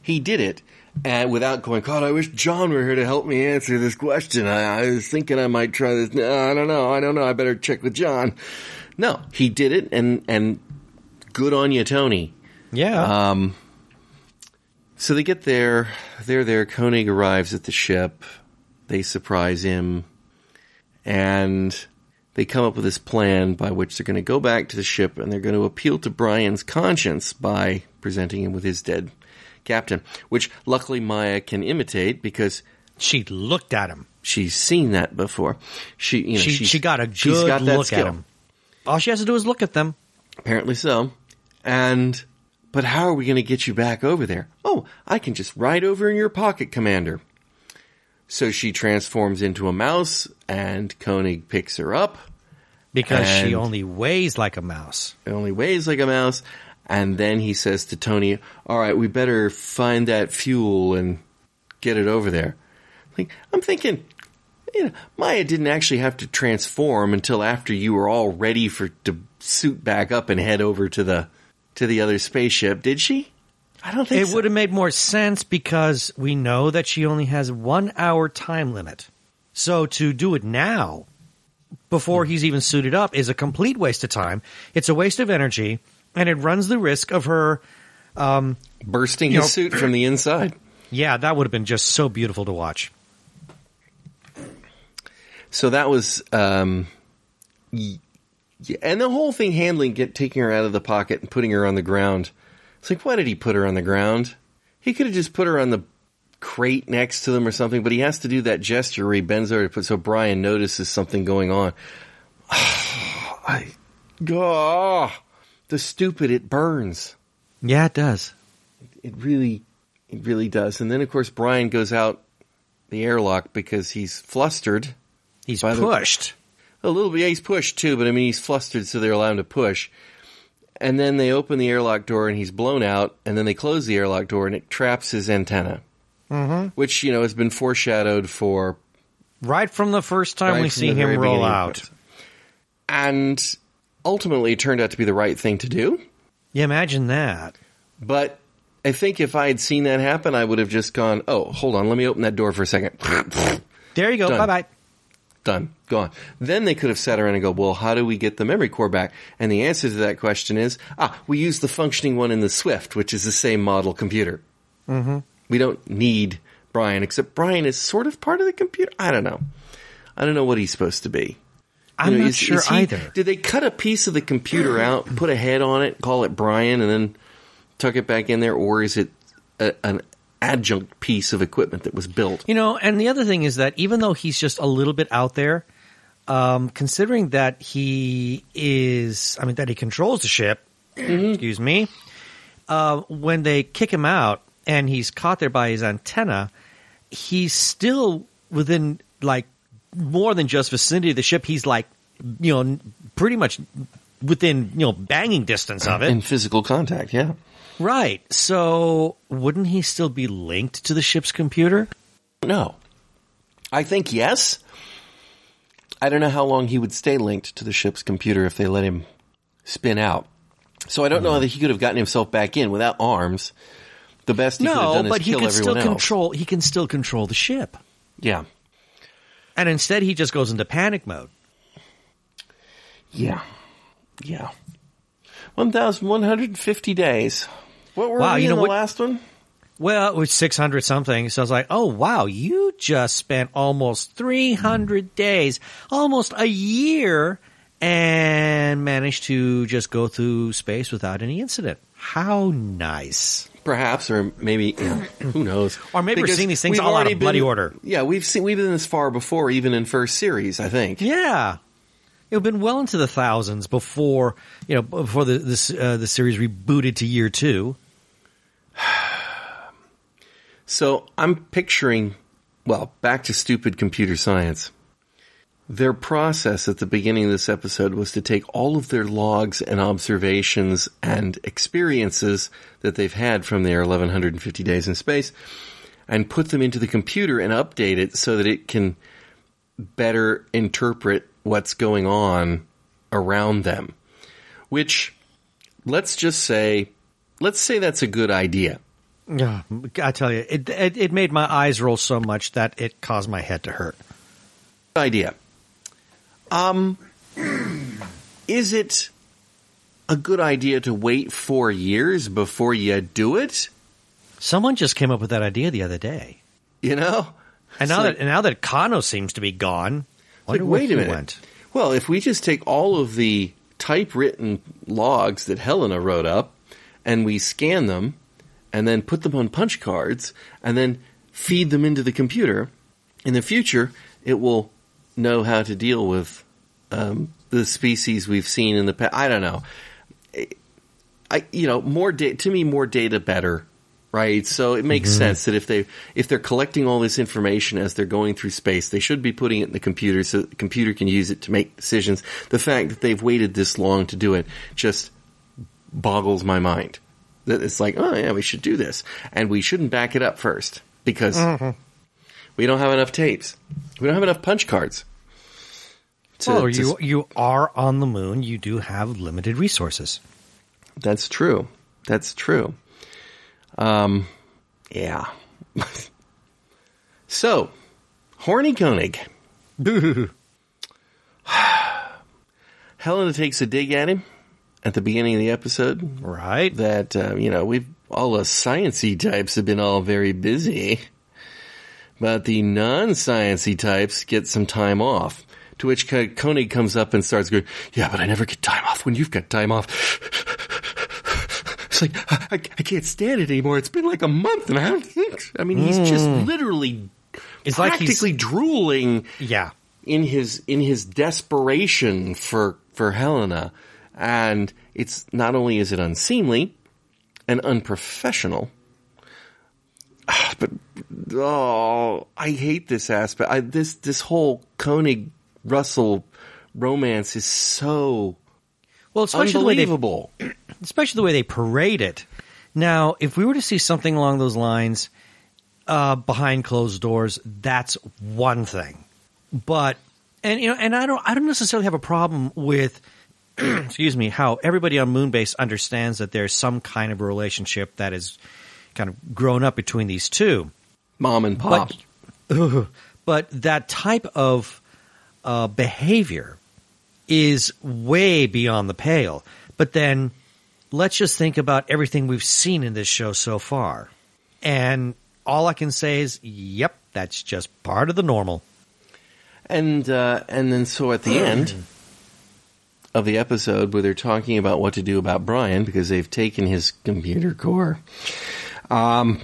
he did it and without going, God, I wish John were here to help me answer this question. I, I was thinking I might try this. No, I don't know. I don't know. I better check with John. No, he did it, and and good on you, Tony. Yeah. Um, so they get there. They're there. Koenig arrives at the ship. They surprise him, and they come up with this plan by which they're going to go back to the ship and they're going to appeal to Brian's conscience by presenting him with his dead captain, which luckily Maya can imitate because she looked at him. she's seen that before. She, you know, She she got a good she's got that look at him. All she has to do is look at them. Apparently so. And, but how are we going to get you back over there? Oh, I can just ride over in your pocket, Commander. So she transforms into a mouse, and Koenig picks her up. Because she only weighs like a mouse. It only weighs like a mouse. And then he says to Tony, All right, we better find that fuel and get it over there. Like, I'm thinking, you know, Maya didn't actually have to transform until after you were all ready for to suit back up and head over to the to the other spaceship, did she? I don't think It so. would have made more sense because we know that she only has one hour time limit. So to do it now, before he's even suited up, is a complete waste of time. It's a waste of energy, and it runs the risk of her. bursting his know- suit from the inside. [CLEARS THROAT] Yeah, that would have been just so beautiful to watch. So that was, um, yeah, and the whole thing handling get taking her out of the pocket and putting her on the ground. It's like, why did he put her on the ground? He could have just put her on the crate next to them or something, but he has to do that gesture where he bends over to put so Brian notices something going on. [SIGHS] I, oh, the stupid, it burns. Yeah, it does. It really, it really does. And then of course Brian goes out the airlock because he's flustered. He's By the- pushed. A little bit, yeah, he's pushed too, but I mean, he's flustered, so they're allowed him to push. And then they open the airlock door and he's blown out, and then they close the airlock door and it traps his antenna. Mm-hmm. Which, you know, has been foreshadowed for. Right from the first time right we see him roll out. And ultimately, it turned out to be the right thing to do. Yeah, imagine that. But I think if I had seen that happen, I would have just gone, "Oh, hold on, let me open that door for a second. There you go. Bye bye. Done, gone." Then they could have sat around and go, "Well, how do we get the memory core back?" And the answer to that question is, "Ah, we use the functioning one in the Swift, which is the same model computer. Mm-hmm. We don't need Brian, except Brian is sort of part of the computer. I don't know. I don't know what he's supposed to be." I'm You know, not is- sure is he- either. Did they cut a piece of the computer out, put a head on it, call it Brian, and then tuck it back in there, or is it a, an adjunct piece of equipment that was built? You know, and the other thing is that even though he's just a little bit out there, um, considering that he is, I mean, that he controls the ship, excuse me, uh, when they kick him out and he's caught there by his antenna, he's still within like more than just vicinity of the ship. He's like, you know, pretty much within, you know, banging distance of it. In physical contact, yeah. Right. So wouldn't he still be linked to the ship's computer? No. I think yes. I don't know how long he would stay linked to the ship's computer if they let him spin out. So I don't know hmm. that he could have gotten himself back in without arms. The best he could have No, done but is he kill can still else. control. He can still control the ship, Yeah. and instead he just goes into panic mode. Yeah. Yeah. 1,150 days. What were Wow, we you in know the what- last one? Well, it was six hundred something. So I was like, "Oh wow, you just spent almost three hundred days, almost a year, and managed to just go through space without any incident. How nice!" Perhaps, or maybe, you know, [CLEARS THROAT] who knows? Or maybe we're Because seeing these things all out of bloody order. Yeah, we've seen we've been this far before, even in first series. I think. Yeah, it had been well into the thousands before you know before the this uh, the series rebooted to year two. So I'm picturing, well, back to stupid computer science. Their process at the beginning of this episode was to take all of their logs and observations and experiences that they've had from their 1150 days in space and put them into the computer and update it so that it can better interpret what's going on around them. Which, let's just say, let's say that's a good idea. Yeah, I tell you, it, it it made my eyes roll so much that it caused my head to hurt. idea. Um, is it a good idea to wait four years before you do it? Someone just came up with that idea the other day, You know? and now It's that like- and now that Kano seems to be gone, like, wait a minute. went. Well, if we just take all of the typewritten logs that Helena wrote up and we scan them and then put them on punch cards and then feed them into the computer, in the future, it will know how to deal with um, the species we've seen in the past. I don't know. I, you know, more data, to me, more data better. Right, so it makes sense that if they if they're collecting all this information as they're going through space, they should be putting it in the computer so the computer can use it to make decisions. The fact that they've waited this long to do it just boggles my mind. That it's like, oh yeah, we should do this, and we shouldn't back it up first because we don't have enough tapes. We don't have enough punch cards. to- well, to you you are on the moon. You do have limited resources. That's true. That's true. Um, yeah. [LAUGHS] so, horny Koenig. [LAUGHS] Helena takes a dig at him at the beginning of the episode. Right. That uh, you know, we've all us sciency types have been all very busy, but the non-sciency types get some time off. To which Ko- Koenig comes up and starts going, "Yeah, but I never get time off when you've got time off." It's like I, I can't stand it anymore. It's been like a month, and I don't think. I mean, he's just literally It's like he's- practically drooling Yeah. in his in his desperation for for Helena, and it's not only is it unseemly and unprofessional, ah, but oh, I hate this aspect. I, this this whole Koenig Russell romance is so Well, especially the way they unbelievable. [CLEARS THROAT] especially the way they parade it. Now, if we were to see something along those lines uh, behind closed doors, that's one thing. But and you know, and I don't I don't necessarily have a problem with [CLEARS THROAT] excuse me, how everybody on Moonbase understands that there's some kind of a relationship that is kind of grown up between these two. Mom and pop. But, [LAUGHS] but that type of uh, behavior is way beyond the pale. But then let's just think about everything we've seen in this show so far. And all I can say is, yep, that's just part of the normal. And uh, and then so at the end [CLEARS THROAT] of the episode where they're talking about what to do about Brian because they've taken his computer core. Um,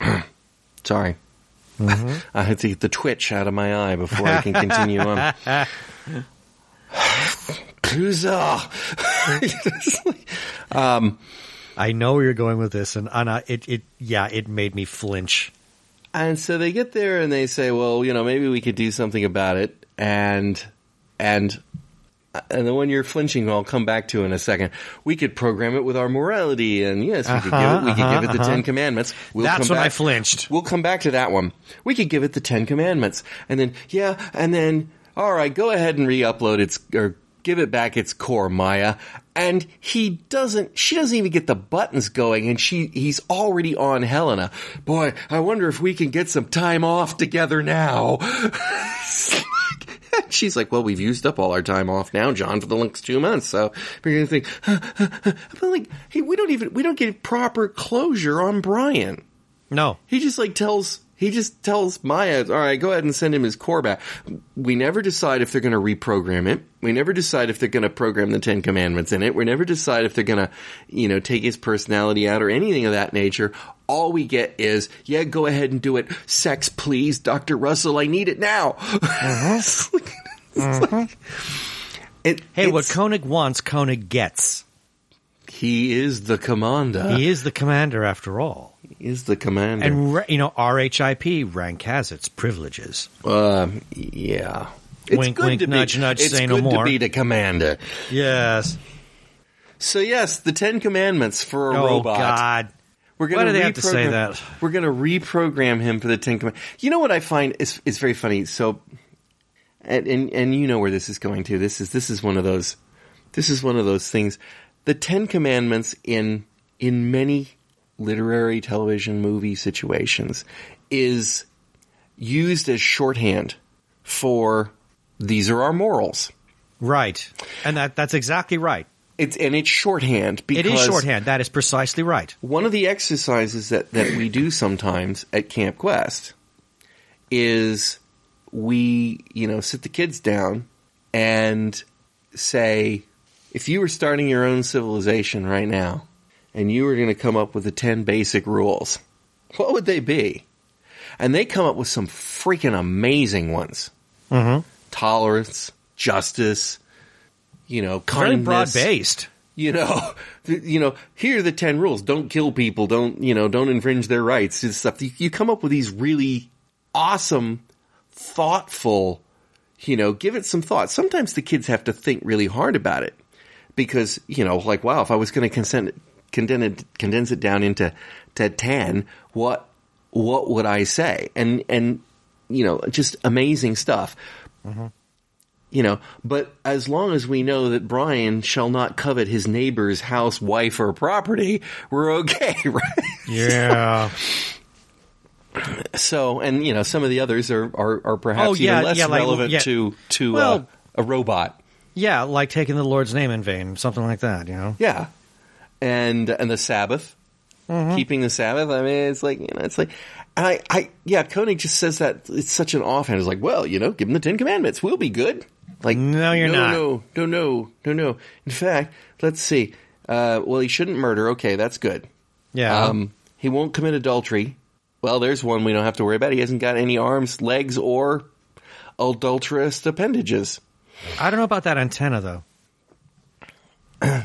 [CLEARS THROAT] sorry, [LAUGHS] I had to get the twitch out of my eye before I can continue on. [LAUGHS] [LAUGHS] Um, I know where you're going with this, and, and it, it, yeah, it made me flinch. And so they get there and they say, well, you know, maybe we could do something about it. And, and, and the one you're flinching, I'll come back to in a second. We could program it with our morality, and yes, we could give it. We Uh-huh, give it the uh-huh. Ten Commandments. We'll That's come when I flinched. We'll come back to that one. We could give it the Ten Commandments, and then yeah, and then all right, go ahead and re-upload its or give it back its core, Maya. And he doesn't. She doesn't even get the buttons going, and she he's already on Helena. Boy, I wonder if we can get some time off together now. [LAUGHS] [LAUGHS] She's like, well, we've used up all our time off now, John, for the next two months. So we're gonna think, [LAUGHS] but like, hey, we don't even we don't get proper closure on Brian. No, He just like tells he just tells Maya, all right, go ahead and send him his core back. We never decide if they're going to reprogram it. We never decide if they're going to program the Ten Commandments in it. We never decide if they're going to, you know, take his personality out or anything of that nature. All we get is, yeah, go ahead and do it. Sex, please, Doctor Russell. I need it now. [LAUGHS] It's like- it's like- it- hey, what Koenig wants, Koenig gets. he is the commander. He is the commander after all. He is the commander. And, ra- you know, RHIP rank has its privileges. Um, yeah. It's Wink, good wink, to nudge, be, nudge, It's say no good more. to be the commander. Yes. So yes, the Ten Commandments for a Oh, robot. God. We're Why gonna do they have to say that? We're going to reprogram him for the Ten Commandments. You know what I find is is very funny. So, and, and and you know where this is going to. This is this is one of those. This is one of those things. The Ten Commandments in in many literary, television, movie situations is used as shorthand for these are our morals. Right. And that that's exactly right. It's and it's shorthand because It is shorthand. That is precisely right. one of the exercises that, that we do sometimes at Camp Quest is we, you know, sit the kids down and say, if you were starting your own civilization right now and you were going to come up with the 10 basic rules, what would they be? And they come up with some freaking amazing ones. Mm-hmm. Tolerance, justice, you know, Very kindness broad based. you know, [LAUGHS] you know, here are the 10 rules. Don't kill people. Don't, you know, don't infringe their rights and stuff. You, you come up with these really awesome, thoughtful, you know, give it some thought. Sometimes the kids have to think really hard about it because, you know, like, wow, if I was going to condense it, condense it, condense it down into, to 10, what, what would I say? And, and, you know, just amazing stuff mm-hmm. You know, but as long as we know that Brian shall not covet his neighbor's house, wife, or property, we're okay, [LAUGHS] right? Yeah. So, and you know, some of the others are are, are perhaps Oh, yeah, even less yeah, like- relevant yeah. to to uh, a robot. yeah, like taking the Lord's name in vain, something like that, you know? Yeah, and and the Sabbath, Mm-hmm. keeping the Sabbath. I mean, it's like you know, it's like. And I, I, yeah, Koenig just says that it's such an offhand. It's like, well, you know, give him the Ten Commandments. We'll be good. Like, No, you're no, not. No, no, no, no, no. In fact, let's see. Uh, well, he shouldn't murder. Okay, that's good. Yeah. Um, he won't commit adultery. Well, there's one we don't have to worry about. He hasn't got any arms, legs, or adulterous appendages. I don't know about that antenna, though. [CLEARS THROAT]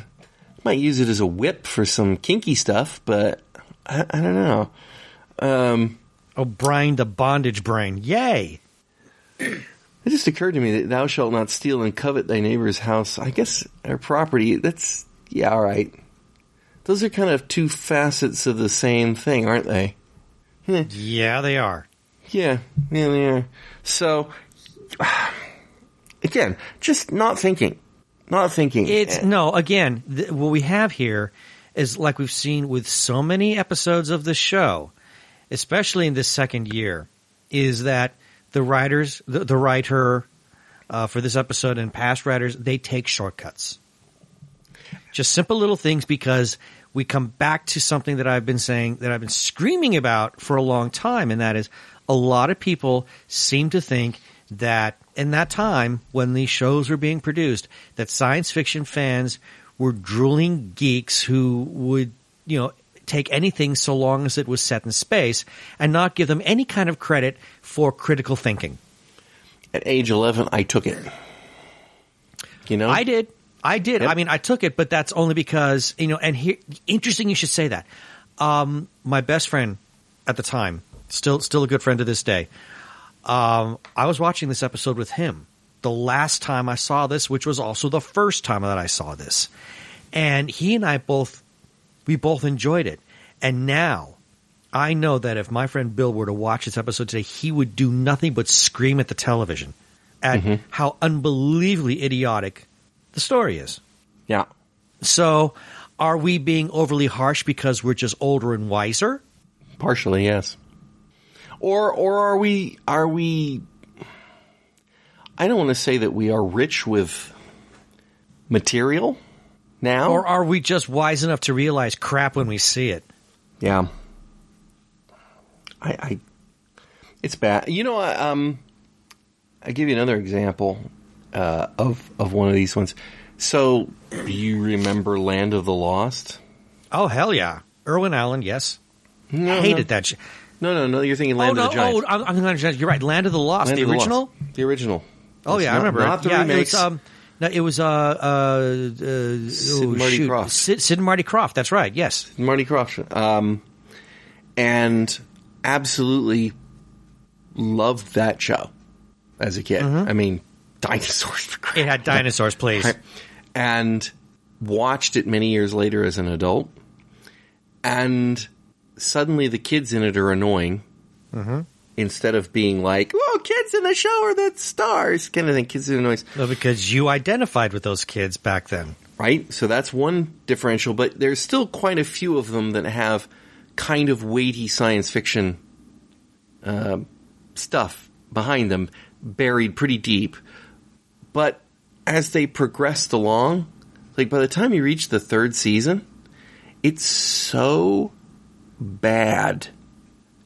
Might use it as a whip for some kinky stuff, but I, I don't know. Um, O'Brien the bondage brain. Yay. [CLEARS THROAT] It just occurred to me that thou shalt not steal and covet thy neighbor's house. I guess or property. That's yeah, all right. Those are kind of two facets of the same thing, aren't they? Yeah, they are. Yeah, yeah, they are. So [SIGHS] again, just not thinking, not thinking. It's eh, no. Again, th- what we have here is like we've seen with so many episodes of the show, especially in this second year, is that the writers, the, the writer uh, for this episode and past writers, they take shortcuts. Just simple little things because we come back to something that I've been saying that I've been screaming about for a long time, and that is a lot of people seem to think that in that time when these shows were being produced, that science fiction fans were drooling geeks who would, you know, take anything so long as it was set in space and not give them any kind of credit for critical thinking. At age 11, I took it. You know? I did. I did. Yep. I mean, I took it, but that's only because, you know, and here, interesting you should say that. Um, my best friend at the time, still, still a good friend to this day. Um, I was watching this episode with him the last time I saw this, which was also the first time that I saw this. And he and I both, we both enjoyed it. And now I know that if my friend Bill were to watch this episode today, he would do nothing but scream at the television at mm-hmm. how unbelievably idiotic the story is. Yeah. So, are we being overly harsh because we're just older and wiser? Partially, yes. Or or are we are we I don't want to say that we are rich with material now. Or are we just wise enough to realize crap when we see it? yeah. I, I it's bad. You know, I, um I give you another example uh, of of one of these ones. So, you remember Land of the Lost? Oh, hell yeah. Irwin Allen, yes. No, Hated no. that. Sh- No, no, no. You're thinking Land oh, no. of the Giants. Oh, I'm, I'm thinking Land of the Giants. You're right. Land of the Lost, Land the original? The original. Oh, It's yeah, I remember. Not the yeah, remakes. Um, no, it was uh, uh, uh, Sid oh, Marty shoot. Krofft. Sid, Sid and Marty Krofft. That's right. Yes. Marty Krofft. Um, and absolutely loved that show as a kid. I mean, dinosaurs for Mm-hmm. It had dinosaurs, please. And watched it many years later as an adult. And suddenly the kids in it are annoying. Mm-hmm. Instead of being like, "Oh, kids in the show are the stars," kind of thing. Kids are annoying. Well, because you identified with those kids back then. right? So that's one differential, but there's still quite a few of them that have kind of weighty science fiction uh, stuff behind them, buried pretty deep. But as they progressed along, like by the time you reach the third season, it's so bad.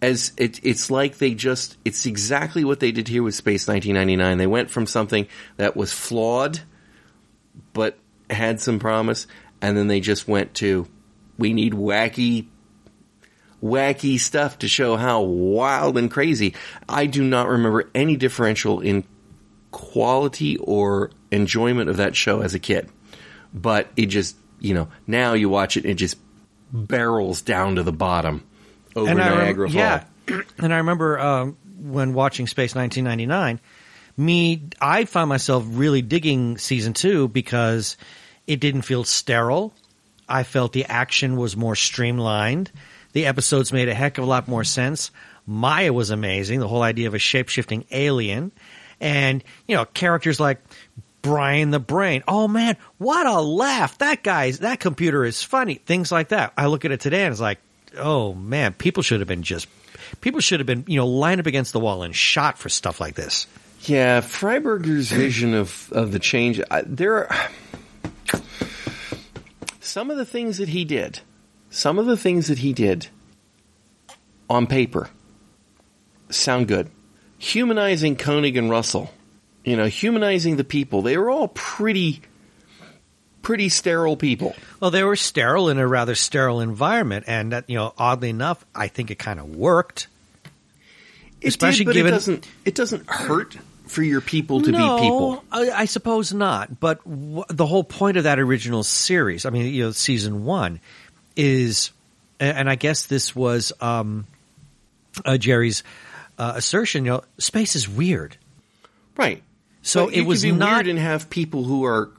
As it, it's like they just, it's exactly what they did here with Space 1999. They went from something that was flawed but had some promise, and then they just went to we need wacky wacky stuff to show how wild and crazy. I do not remember any differential in quality or enjoyment of that show as a kid. But it just, you know, now you watch it, it just barrels down to the bottom over and I rem- Falls. yeah, [CLEARS THROAT] and I remember um, when watching Space 1999, me I found myself really digging season two because it didn't feel sterile. I felt the action was more streamlined. The episodes made a heck of a lot more sense. Maya was amazing. The whole idea of a shape shifting alien, and you know characters like Brian the Brain. Oh man, what a laugh! That guy's that computer is funny. Things like that. I look at it today and it's like, oh man, people should have been just people should have been you know lined up against the wall and shot for stuff like this. Yeah, Freiberger's vision of, of the change. I, there are some of the things that he did. Some of the things that he did on paper sound good. Humanizing Koenig and Russell, you know, humanizing the people. They were all pretty, pretty sterile people. Well, they were sterile in a rather sterile environment, and that you know, oddly enough, I think it kind of worked. It Especially did, but given- it doesn't. It doesn't hurt for your people to no, be people. I, I suppose not. But w- the whole point of that original series, I mean, you know, season one, is, and I guess this was um, uh, Gerry's uh, assertion. You know, space is weird. Right. So But it you was not weird and have people who are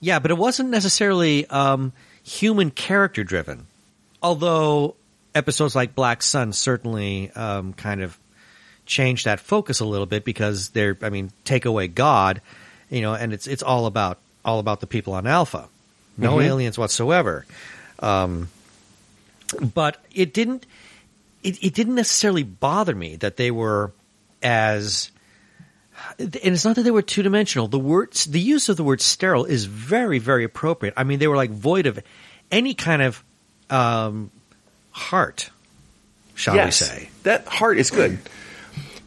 Yeah, but it wasn't necessarily um, human character driven. Although episodes like Black Sun certainly um, kind of changed that focus a little bit because they're, I mean, take away God, you know, and it's it's all about all about the people on Alpha. No Mhm. aliens whatsoever. Um, but it didn't. It, it didn't necessarily bother me that they were as. And it's not that they were two dimensional. The words, the use of the word sterile is very, very appropriate. I mean, they were like void of any kind of um, heart, shall yes, we say? that heart is good.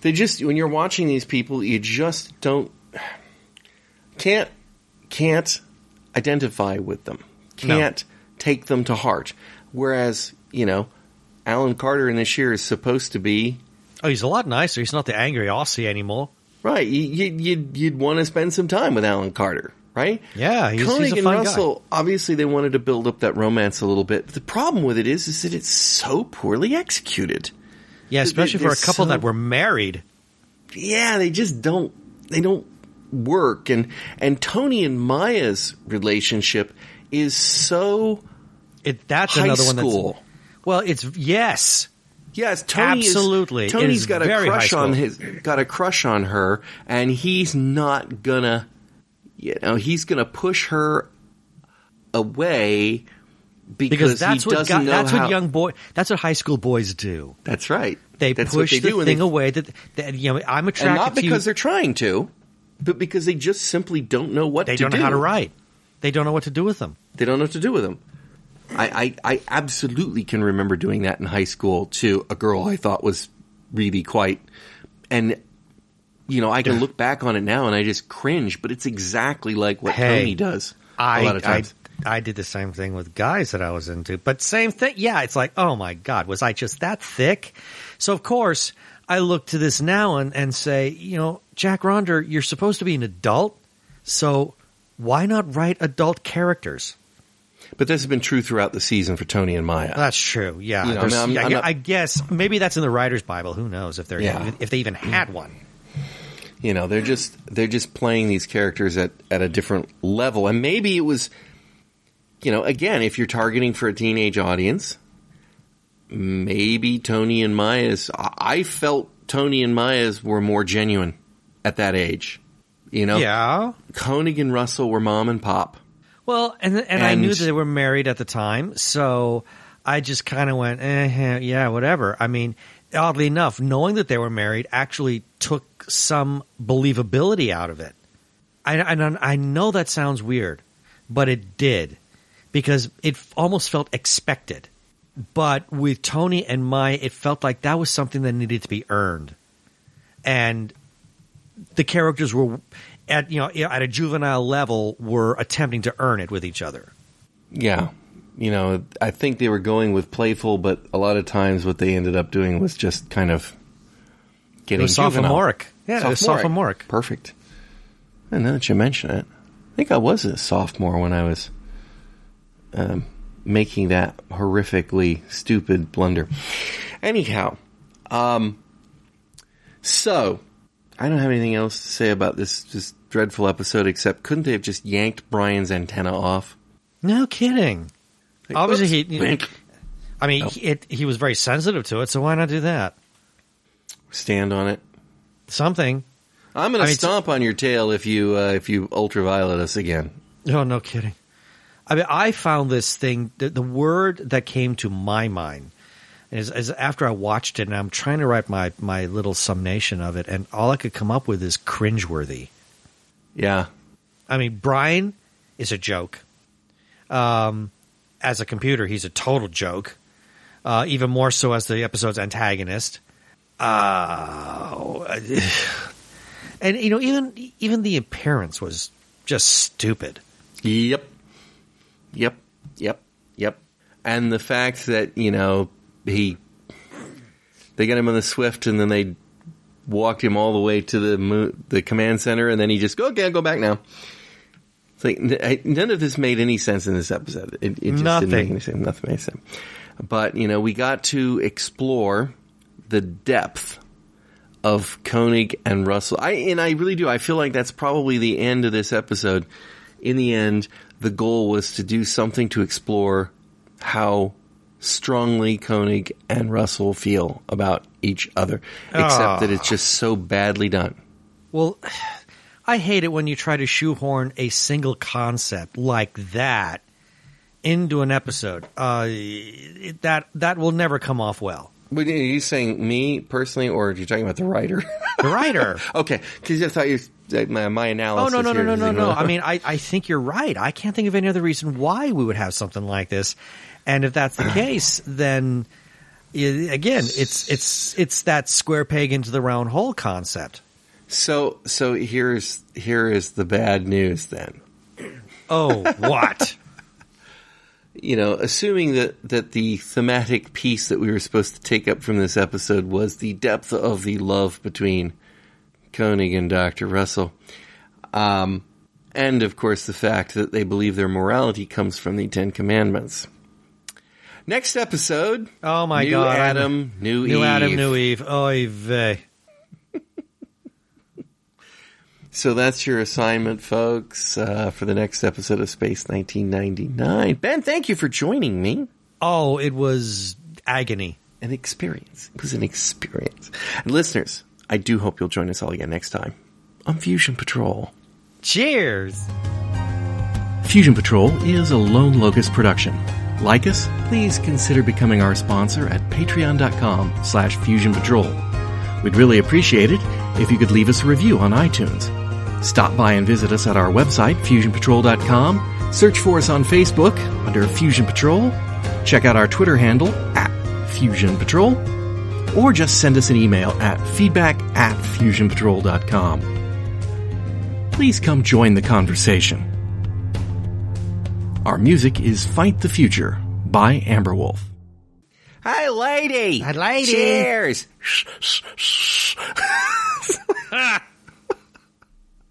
They just when you're watching these people, you just don't can't can't identify with them. Can't take them to heart. Whereas you know, Alan Carter in this year is supposed to be Oh, he's a lot nicer. He's not the angry Aussie anymore. Right. You, you, you'd you'd want to spend some time with Alan Carter, right? Yeah, he's, Koenig he's and Russell, obviously, they wanted to build up that romance a little bit. But The problem with it is, is that it's so poorly executed. Yeah, especially they're for a couple so- that were married. yeah, they just don't they don't work and and Tony and Maya's relationship is so It, that's high another one school. that's well. It's yes, yes, Tony Absolutely. Is, Tony's is got a crush on his got a crush on her and he's not gonna you know, he's gonna push her away because, because that's he what know that's how, what young boy. That's what high school boys do. That's right. They that's push they the thing they, away that, that you know. I'm attracted and not because they're trying to, but because they just simply don't know what They to don't do. know how to write. They don't know what to do with them. They don't know what to do with them. I, I, I absolutely can remember doing that in high school to a girl I thought was really quite, and you know I can look back on it now and I just cringe, but it's exactly like what Hey, Tony does I, a lot of I times. I did the same thing with guys that I was into, but same thing. Yeah, it's like, oh my god, was I just that thick? So of course I look to this now and, and say, you know, Jack Ronder, you're supposed to be an adult, so why not write adult characters? But this has been true throughout the season for Tony and Maya. That's true. Yeah, You know, I mean, I'm- I'm I, not- I guess maybe that's in the writer's Bible. Who knows if they're Yeah. if they even had one? You know, they're just they're just playing these characters at at a different level, and maybe it was, you know, again, if you're targeting for a teenage audience, maybe Tony and Maya's. I felt Tony and Maya's were more genuine at that age. You know, Yeah. Koenig and Russell were mom and pop. Well, and and, I knew that they were married at the time, so I just kind of went, eh, yeah, whatever. I mean, oddly enough, knowing that they were married actually took some believability out of it. I, I, I know that sounds weird, but it did because it almost felt expected. But with Tony and Maya, it felt like that was something that needed to be earned, and the characters were at you know at a juvenile level were attempting to earn it with each other. Yeah. You know, I think they were going with playful, but a lot of times what they ended up doing was just kind of It getting was sophomoric. Yeah, it was sophomoric. Perfect. And now that you mention it, I think I was a sophomore when I was um, making that horrifically stupid blunder. Anyhow, um, so I don't have anything else to say about this this dreadful episode except couldn't they have just yanked Brian's antenna off? No kidding. Like, Obviously, oops, he- wink. I mean, he- it, he was very sensitive to it, so why not do that? stand on it. Something. I'm going I to stomp on your tail if you uh, if you ultraviolet us again. No, no kidding. I mean, I found this thing. The, the word that came to my mind is, is after I watched it, and I'm trying to write my my little summation of it, and all I could come up with is cringeworthy. Yeah, I mean, Brian is a joke. Um, as a computer, he's a total joke. Uh, even more so as the episode's antagonist. Uh, [SIGHS] and you know, even even the appearance was just stupid. Yep. Yep. Yep. Yep. And the fact that, you know, he they got him on the Swift and then they walked him all the way to the mo- the command center and then he just go okay, I'll go back now. It's like n- I- none of this made any sense in this episode. It, it just Nothing. didn't make any sense. Nothing made sense. But, you know, we got to explore the depth of Koenig and Russell. I and I really do. I feel like that's probably the end of this episode. In the end, the goal was to do something to explore how strongly Koenig and Russell feel about each other. Except Ah. that it's just so badly done. Well, [SIGHS] I hate it when you try to shoehorn a single concept like that into an episode. Uh, it- that that will never come off well. But are you saying me personally, or are you talking about the writer? [LAUGHS] The writer. [LAUGHS] okay, because I thought you my, my Oh analysis. no no no no no no! I mean, I, I think you're right. I can't think of any other reason why we would have something like this. And if that's the case, then again, it's it's it's that square peg into the round hole concept. so so here's here is the bad news then. Oh, what? [LAUGHS] you know, assuming that, that the thematic piece that we were supposed to take up from this episode was the depth of the love between Koenig and Dr. Russell. Um, and of course the fact that they believe their morality comes from the Ten Commandments. Next episode. Oh my new God, I'm- Adam, new, new Eve. Adam, new Eve. Oy vey. [LAUGHS] So that's your assignment, folks, uh, for the next episode of Space 1999. Ben, thank you for joining me. Oh, it was agony. an experience. It was an experience. And listeners, I do hope you'll join us all again next time on Fusion Patrol. Cheers. Fusion Patrol is a Lone Locust production. Like us, please consider becoming our sponsor at patreon.com slash fusion patrol. We'd really appreciate it if you could leave us a review on iTunes. Stop by and visit us at our website, fusionpatrol.com. Search for us on Facebook under Fusion Patrol. Check out our Twitter handle at Fusion Patrol. Or just send us an email at feedback at fusionpatrol.com. Please come join the conversation. Our music is Fight the Future by Amberwolf. Hi, lady. Hi, lady. Cheers. [LAUGHS] [LAUGHS]